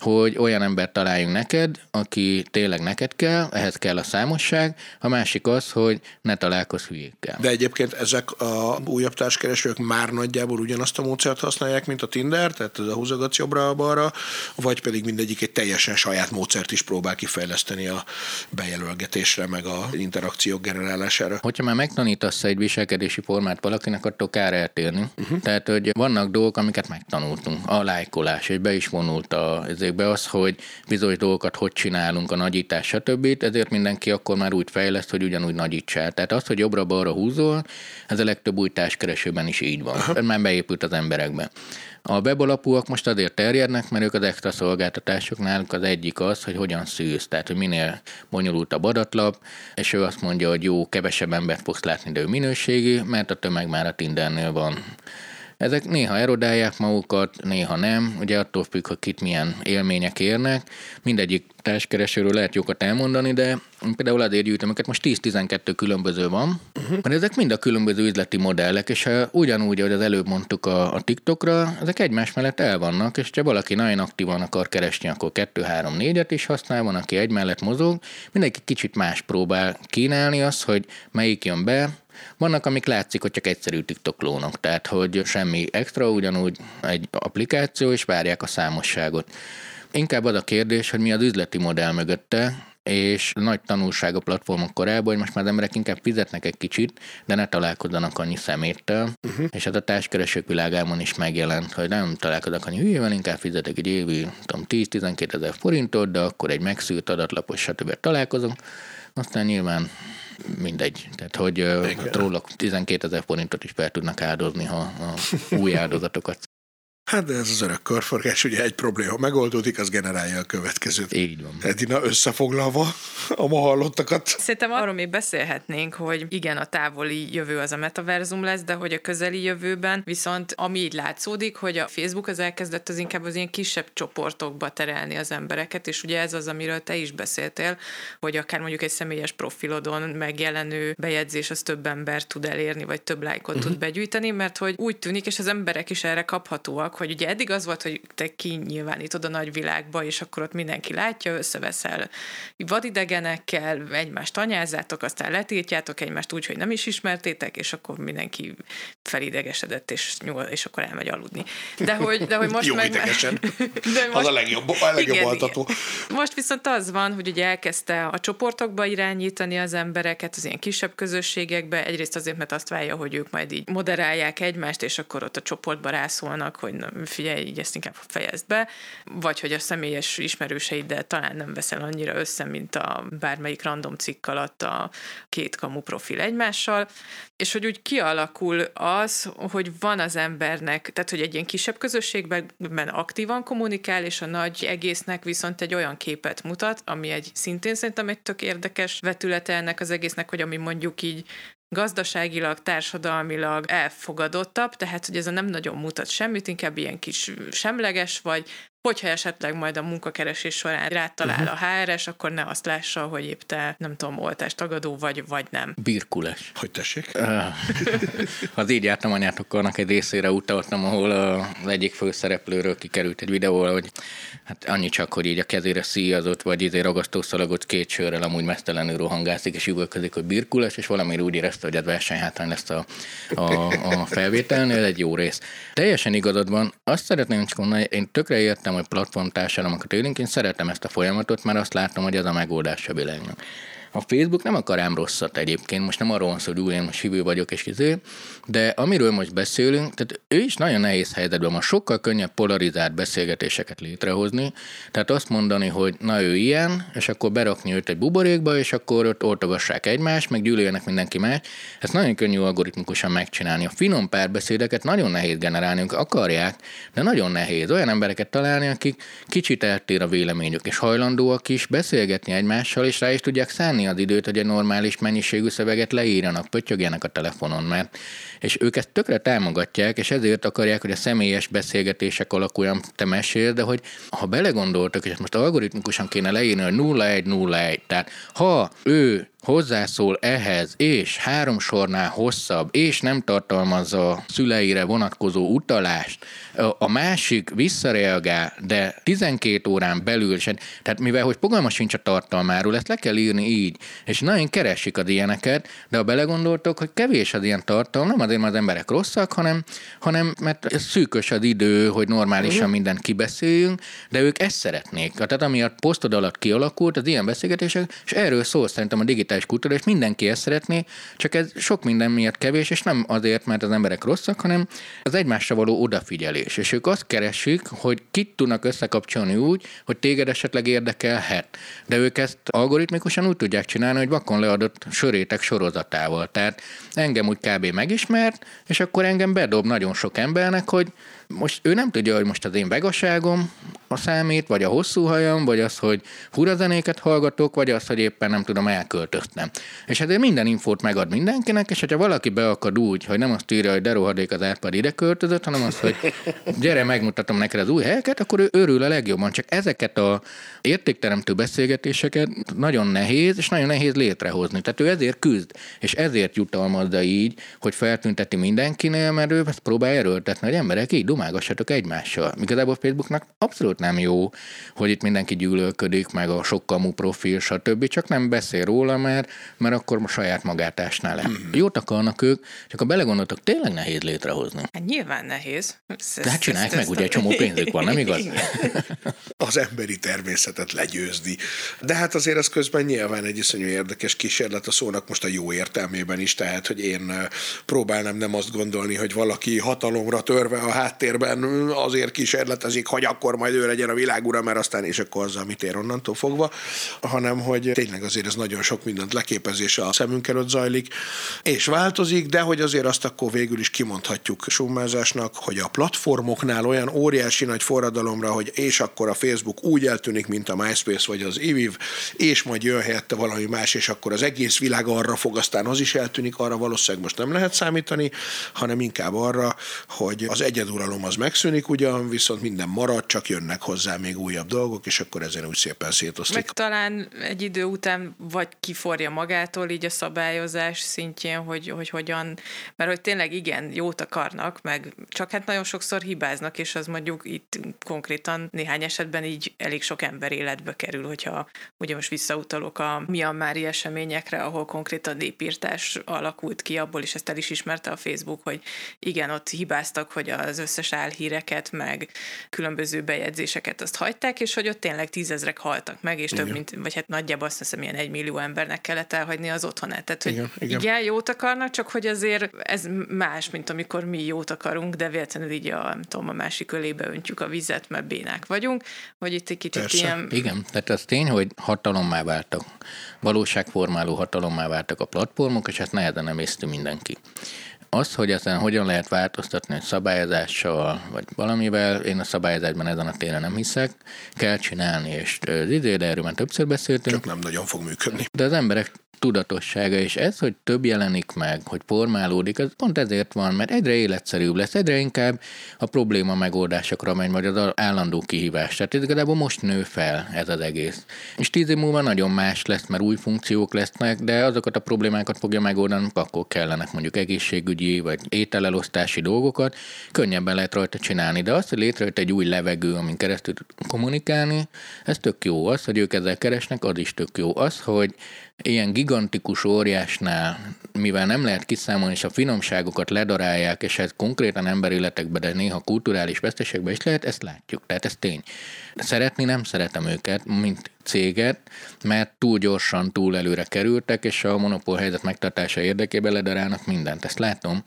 hogy olyan embert találjunk neked, aki tényleg neked kell, ehhez kell a számosság, a másik az, hogy ne találkozz hülyékkel. De egyébként ezek a újabb társkeresők már nagyjából ugyanazt a módszert használják, mint a Tinder, tehát ez a húzogatsz jobbra-balra, vagy pedig mindegyik egy teljesen saját módszert is próbál kifejleszteni a bejelölgetésre, meg a interakciók generálására. Hogyha már megtanítasz egy viselkedési formát valakinek, attól kár eltérni. Uh-huh. Tehát, hogy vannak dolgok, amiket megtanultunk. A lájkolás, és be is vonult a, ezekbe az, hogy bizonyos dolgokat hogy csinálunk, a nagyítás, stb. Ezért mindenki akkor már úgy fejleszt, hogy ugyanúgy nagyítsál. Tehát az, hogy jobbra-balra húzol, ez a legtöbb új társkeresőben is így van. Uh-huh. Ez már beépült az emberekbe. A webalapúak most azért terjednek, mert ők az extra szolgáltatásoknál az egyik az, hogy hogyan szűz, tehát hogy minél bonyolultabb adatlap, és ő azt mondja, hogy jó, kevesebb embert fogsz látni, de ő minőségi, mert a tömeg már a Tindernél van. Ezek néha erodálják magukat, néha nem, ugye attól függ, hogy kit milyen élmények érnek. Mindegyik társkeresőről lehet jókat elmondani, de például azért gyűjtöm őket, most 10-12 különböző van, uh-huh. mert ezek mind a különböző üzleti modellek, és ha ugyanúgy, ahogy az előbb mondtuk a, a TikTokra, ezek egymás mellett el vannak, és ha valaki nagyon aktívan akar keresni, akkor 2-3-4-et is használ, van, aki egy mellett mozog, mindenki kicsit más próbál kínálni az, hogy melyik jön be, vannak, amik látszik, hogy csak egyszerű TikTok klónok, tehát hogy semmi extra, ugyanúgy egy applikáció, és várják a számosságot. Inkább az a kérdés, hogy mi az üzleti modell mögötte, és nagy tanulság a platformok korában, hogy most már az emberek inkább fizetnek egy kicsit, de ne találkozzanak annyi szeméttel, uh-huh. és ez a társkeresők világában is megjelent, hogy nem találkoznak annyi hülyével, inkább fizetek egy évi 10-12 ezer forintot, de akkor egy megszűrt adatlapos, stb. találkozunk, aztán nyilván mindegy. Tehát, hogy Igen. róla 12 ezer forintot is fel tudnak áldozni, ha a új áldozatokat Hát de ez az örök körforgás, ugye egy probléma megoldódik, az generálja a következőt. Így van. Edina összefoglalva a ma hallottakat. Szerintem arról még beszélhetnénk, hogy igen, a távoli jövő az a metaverzum lesz, de hogy a közeli jövőben viszont ami így látszódik, hogy a Facebook az elkezdett az inkább az ilyen kisebb csoportokba terelni az embereket, és ugye ez az, amiről te is beszéltél, hogy akár mondjuk egy személyes profilodon megjelenő bejegyzés az több ember tud elérni, vagy több lájkot uh-huh. tud begyűjteni, mert hogy úgy tűnik, és az emberek is erre kaphatóak, hogy ugye eddig az volt, hogy te kinyilvánítod a nagyvilágba, és akkor ott mindenki látja, összeveszel vadidegenekkel, egymást anyázzátok, aztán letiltjátok egymást úgy, hogy nem is ismertétek, és akkor mindenki felidegesedett, és nyúl, és akkor elmegy aludni. De hogy, de hogy most Jó meg... idegesen. De Az a legjobb, a legjobb Igen, altató. igen. Most viszont az van, hogy ugye elkezdte a csoportokba irányítani az embereket, az ilyen kisebb közösségekbe, egyrészt azért, mert azt várja, hogy ők majd így moderálják egymást, és akkor ott a csoportba rászólnak, hogy na, figyelj, így ezt inkább fejezd be, vagy hogy a személyes ismerőseiddel talán nem veszel annyira össze, mint a bármelyik random cikk alatt a két kamu profil egymással, és hogy úgy kialakul az, hogy van az embernek, tehát hogy egy ilyen kisebb közösségben aktívan kommunikál, és a nagy egésznek viszont egy olyan képet mutat, ami egy szintén szerintem egy tök érdekes vetülete ennek az egésznek, hogy ami mondjuk így gazdaságilag, társadalmilag elfogadottabb, tehát hogy ez nem nagyon mutat semmit, inkább ilyen kis semleges vagy, hogyha esetleg majd a munkakeresés során rátalál uh-huh. a HRS, akkor ne azt lássa, hogy épp te, nem tudom, oltástagadó vagy, vagy nem. Birkules. Hogy tessék? Az így jártam anyátokkal egy részére utaltam, ahol az egyik főszereplőről kikerült egy videó, hogy hát annyi csak, hogy így a kezére szíjazott, vagy izé ragasztószalagot két sörrel amúgy mesztelenül rohangászik, és üvölközik, hogy birkules, és valamiért úgy érezte, hogy ez versenyhátrány lesz a, a, a felvételnél, ez egy jó rész. Teljesen igazad van, azt szeretném csak mondani, én tökre értem, értem, hogy platformtársadalmakat élünk, én szeretem ezt a folyamatot, mert azt látom, hogy ez a megoldás a világnak. A Facebook nem akar ám rosszat egyébként, most nem arról van szó, hogy én most hívő vagyok és izé, de amiről most beszélünk, tehát ő is nagyon nehéz helyzetben van, sokkal könnyebb polarizált beszélgetéseket létrehozni, tehát azt mondani, hogy na ő ilyen, és akkor berakni őt egy buborékba, és akkor ott oltogassák egymást, meg gyűlöljenek mindenki más. Ezt nagyon könnyű algoritmikusan megcsinálni. A finom párbeszédeket nagyon nehéz generálni, ők akarják, de nagyon nehéz olyan embereket találni, akik kicsit eltér a véleményük, és hajlandóak is beszélgetni egymással, és rá is tudják szállni venni az időt, hogy egy normális mennyiségű szöveget leírjanak, pöttyögjenek a telefonon, mert és ők ezt tökre támogatják, és ezért akarják, hogy a személyes beszélgetések alakuljan, te mesél, de hogy ha belegondoltak, és most algoritmikusan kéne leírni, hogy 0-1-0-1, tehát ha ő hozzászól ehhez, és három sornál hosszabb, és nem tartalmazza szüleire vonatkozó utalást, a másik visszareagál, de 12 órán belül sem, tehát mivel hogy fogalma sincs a tartalmáról, ezt le kell írni így, és nagyon keresik az ilyeneket, de ha belegondoltok, hogy kevés az ilyen tartalom, nem azért, mert az emberek rosszak, hanem, hanem mert szűkös az idő, hogy normálisan mindent kibeszéljünk, de ők ezt szeretnék. Tehát ami a posztod alatt kialakult, az ilyen beszélgetések, és erről szól szerintem a digitális kultúra, és mindenki ezt szeretné, csak ez sok minden miatt kevés, és nem azért, mert az emberek rosszak, hanem az egymásra való odafigyelés. És ők azt keresik, hogy kit tudnak összekapcsolni úgy, hogy téged esetleg érdekelhet. De ők ezt algoritmikusan úgy tudják csinálni, hogy vakon leadott sörétek sorozatával. Tehát engem úgy kb. megismert, és akkor engem bedob nagyon sok embernek, hogy most ő nem tudja, hogy most az én vegaságom a számít, vagy a hosszú hajam, vagy az, hogy hurazenéket hallgatok, vagy az, hogy éppen nem tudom, elköltöztem. És ezért minden infót megad mindenkinek, és hogyha valaki beakad úgy, hogy nem azt írja, hogy de rohadék az Árpád ide költözött, hanem az, hogy gyere, megmutatom neked az új helyeket, akkor ő örül a legjobban. Csak ezeket a értékteremtő beszélgetéseket nagyon nehéz, és nagyon nehéz létrehozni. Tehát ő ezért küzd, és ezért jutalmazza így, hogy feltünteti mindenkinél, mert ő ezt próbál erőltetni, hogy emberek így dumálgassatok egymással. Igazából Facebooknak abszolút nem jó, hogy itt mindenki gyűlölködik, meg a sokkamú profil, stb. Csak nem beszél róla, mert, mert akkor a saját magát ásná le. Hmm. Jót akarnak ők, csak ha belegondoltok, tényleg nehéz létrehozni. Hát nyilván nehéz. Ezt, De hát csinálják meg, ugye egy csomó pénzük van, nem igaz? Az emberi természetet legyőzni. De hát azért ez közben nyilván egy iszonyú érdekes kísérlet a szónak most a jó értelmében is, tehát, hogy én próbálnám nem azt gondolni, hogy valaki hatalomra törve a háttérben azért kísérletezik, hogy akkor majd ő legyen a világura, mert aztán és akkor az, amit ér onnantól fogva, hanem hogy tényleg azért ez nagyon sok mindent leképezés a szemünk előtt zajlik, és változik, de hogy azért azt akkor végül is kimondhatjuk summázásnak, hogy a platformoknál olyan óriási nagy forradalomra, hogy és akkor a Facebook úgy eltűnik, mint a MySpace vagy az Eviv, és majd jön helyette valami más, és akkor az egész világ arra fog, aztán az is eltűnik, arra valószínűleg most nem lehet számítani, hanem inkább arra, hogy az egyeduralom tartalom az megszűnik ugyan, viszont minden marad, csak jönnek hozzá még újabb dolgok, és akkor ezen úgy szépen szétoszlik. Meg talán egy idő után vagy kiforja magától így a szabályozás szintjén, hogy, hogy hogyan, mert hogy tényleg igen, jót akarnak, meg csak hát nagyon sokszor hibáznak, és az mondjuk itt konkrétan néhány esetben így elég sok ember életbe kerül, hogyha ugye most visszautalok a Myanmari eseményekre, ahol konkrétan népírtás alakult ki, abból is ezt el is ismerte a Facebook, hogy igen, ott hibáztak, hogy az összes álhíreket, meg különböző bejegyzéseket azt hagyták, és hogy ott tényleg tízezrek haltak meg, és igen. több mint, vagy hát nagyjából azt hiszem, ilyen egy millió embernek kellett elhagyni az otthonát. Tehát, hogy igen, igen. igen, jót akarnak, csak hogy azért ez más, mint amikor mi jót akarunk, de véletlenül így a, nem tudom, a másik ölébe öntjük a vizet, mert bénák vagyunk, hogy itt egy kicsit Persze. ilyen... Igen, tehát az tény, hogy hatalommá váltak, valóságformáló hatalommá váltak a platformok, és hát nehezen nem észti mindenki. Az, hogy ezen hogyan lehet változtatni egy szabályozással, vagy valamivel, én a szabályozásban ezen a téren nem hiszek, kell csinálni, és az idő, de erről már többször beszéltünk. Csak nem nagyon fog működni. De az emberek tudatossága, és ez, hogy több jelenik meg, hogy formálódik, az pont ezért van, mert egyre életszerűbb lesz, egyre inkább a probléma megoldásokra megy, vagy az állandó kihívás. Tehát ez igazából most nő fel ez az egész. És tíz év múlva nagyon más lesz, mert új funkciók lesznek, de azokat a problémákat fogja megoldani, akkor kellenek mondjuk egészségügyi vagy ételelosztási dolgokat, könnyebben lehet rajta csinálni. De az, hogy létrejött egy új levegő, amin keresztül kommunikálni, ez tök jó. Az, hogy ők ezzel keresnek, az is tök jó. Az, hogy ilyen gigantikus óriásnál, mivel nem lehet kiszámolni, és a finomságokat ledarálják, és ez konkrétan emberéletekbe, de néha kulturális veszteségbe is lehet, ezt látjuk. Tehát ez tény. Szeretni nem szeretem őket, mint céget, mert túl gyorsan, túl előre kerültek, és a monopól helyzet megtartása érdekében ledarálnak mindent, ezt látom.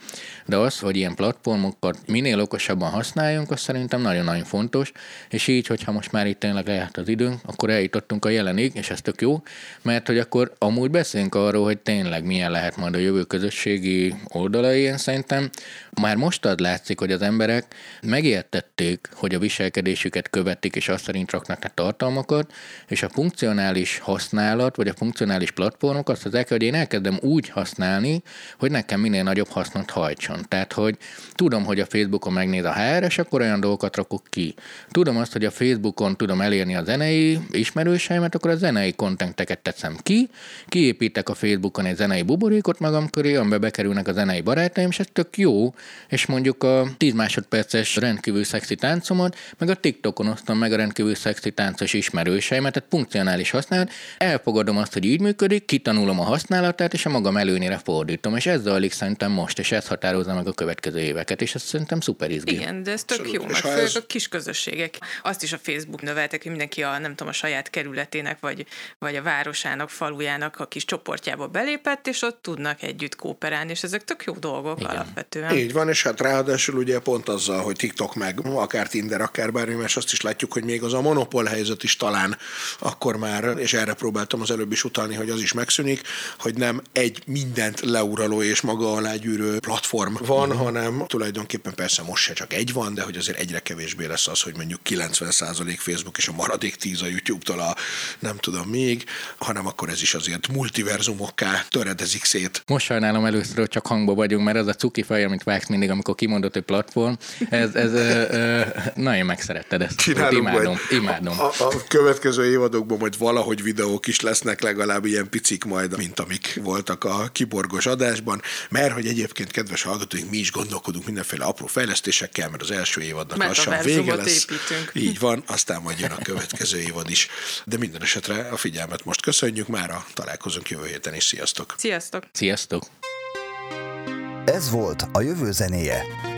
De az, hogy ilyen platformokat minél okosabban használjunk, az szerintem nagyon-nagyon fontos, és így, hogyha most már itt tényleg lejárt az időnk, akkor eljutottunk a jelenig, és ez tök jó, mert hogy akkor amúgy beszélünk arról, hogy tényleg milyen lehet majd a jövő közösségi oldalai, én szerintem már most ad látszik, hogy az emberek megértették, hogy a viselkedésüket követik, és azt szerint raknak le tartalmakat, és a funkcionális használat, vagy a funkcionális platformok azt az hogy én elkezdem úgy használni, hogy nekem minél nagyobb hasznot hajtson. Tehát, hogy tudom, hogy a Facebookon megnéz a HR, és akkor olyan dolgokat rakok ki. Tudom azt, hogy a Facebookon tudom elérni a zenei ismerőseimet, akkor a zenei kontenteket teszem ki, kiépítek a Facebookon egy zenei buborékot magam köré, amiben bekerülnek a zenei barátaim, és ez tök jó, és mondjuk a 10 másodperces rendkívül szexi táncomat, meg a TikTokon osztom meg a rendkívül szexi táncos ismerőseimet, tehát funkcionális használat, elfogadom azt, hogy így működik, kitanulom a használatát, és a magam előnyére fordítom, és ez zajlik szerintem most, és ez határozza meg a következő éveket, és ez szerintem szuper izgi. Igen, de ez tök jó, meg főleg ez... a kis közösségek. Azt is a Facebook növeltek, hogy mindenki a, nem tudom, a saját kerületének, vagy, vagy a városának, falujának a kis csoportjába belépett, és ott tudnak együtt kooperálni, és ezek tök jó dolgok Igen. alapvetően. Így van, és hát ráadásul ugye pont azzal, hogy TikTok meg akár Tinder, akár bármi más, azt is látjuk, hogy még az a monopól helyzet is talán akkor már, és erre próbáltam az előbb is utalni, hogy az is megszűnik, hogy nem egy mindent leuraló és maga alá gyűrő platform van, uh-huh. hanem tulajdonképpen persze most se csak egy van, de hogy azért egyre kevésbé lesz az, hogy mondjuk 90% Facebook és a maradék 10 a YouTube-tól a nem tudom még, hanem akkor ez is azért multiverzumokká töredezik szét. Most sajnálom először, hogy csak hangba vagyunk, mert az a cuki fej, amit vágsz mindig, amikor kimondott, hogy platform, ez, ez ö, ö, nagyon megszeretted ezt. Csinálunk imádom, imádom. A, a következő évadokban majd valahogy videók is lesznek, legalább ilyen picik majd, mint amik voltak a kiborgos adásban, mert hogy egyébként, kedves hallgatóink, mi is gondolkodunk mindenféle apró fejlesztésekkel, mert az első évadnak mert lassan vége lesz. Építünk. Így van, aztán majd jön a következő évad is. De minden esetre a figyelmet most köszönjük, már a találkozunk jövő héten is. Sziasztok! Sziasztok! Sziasztok! Ez volt a jövő zenéje.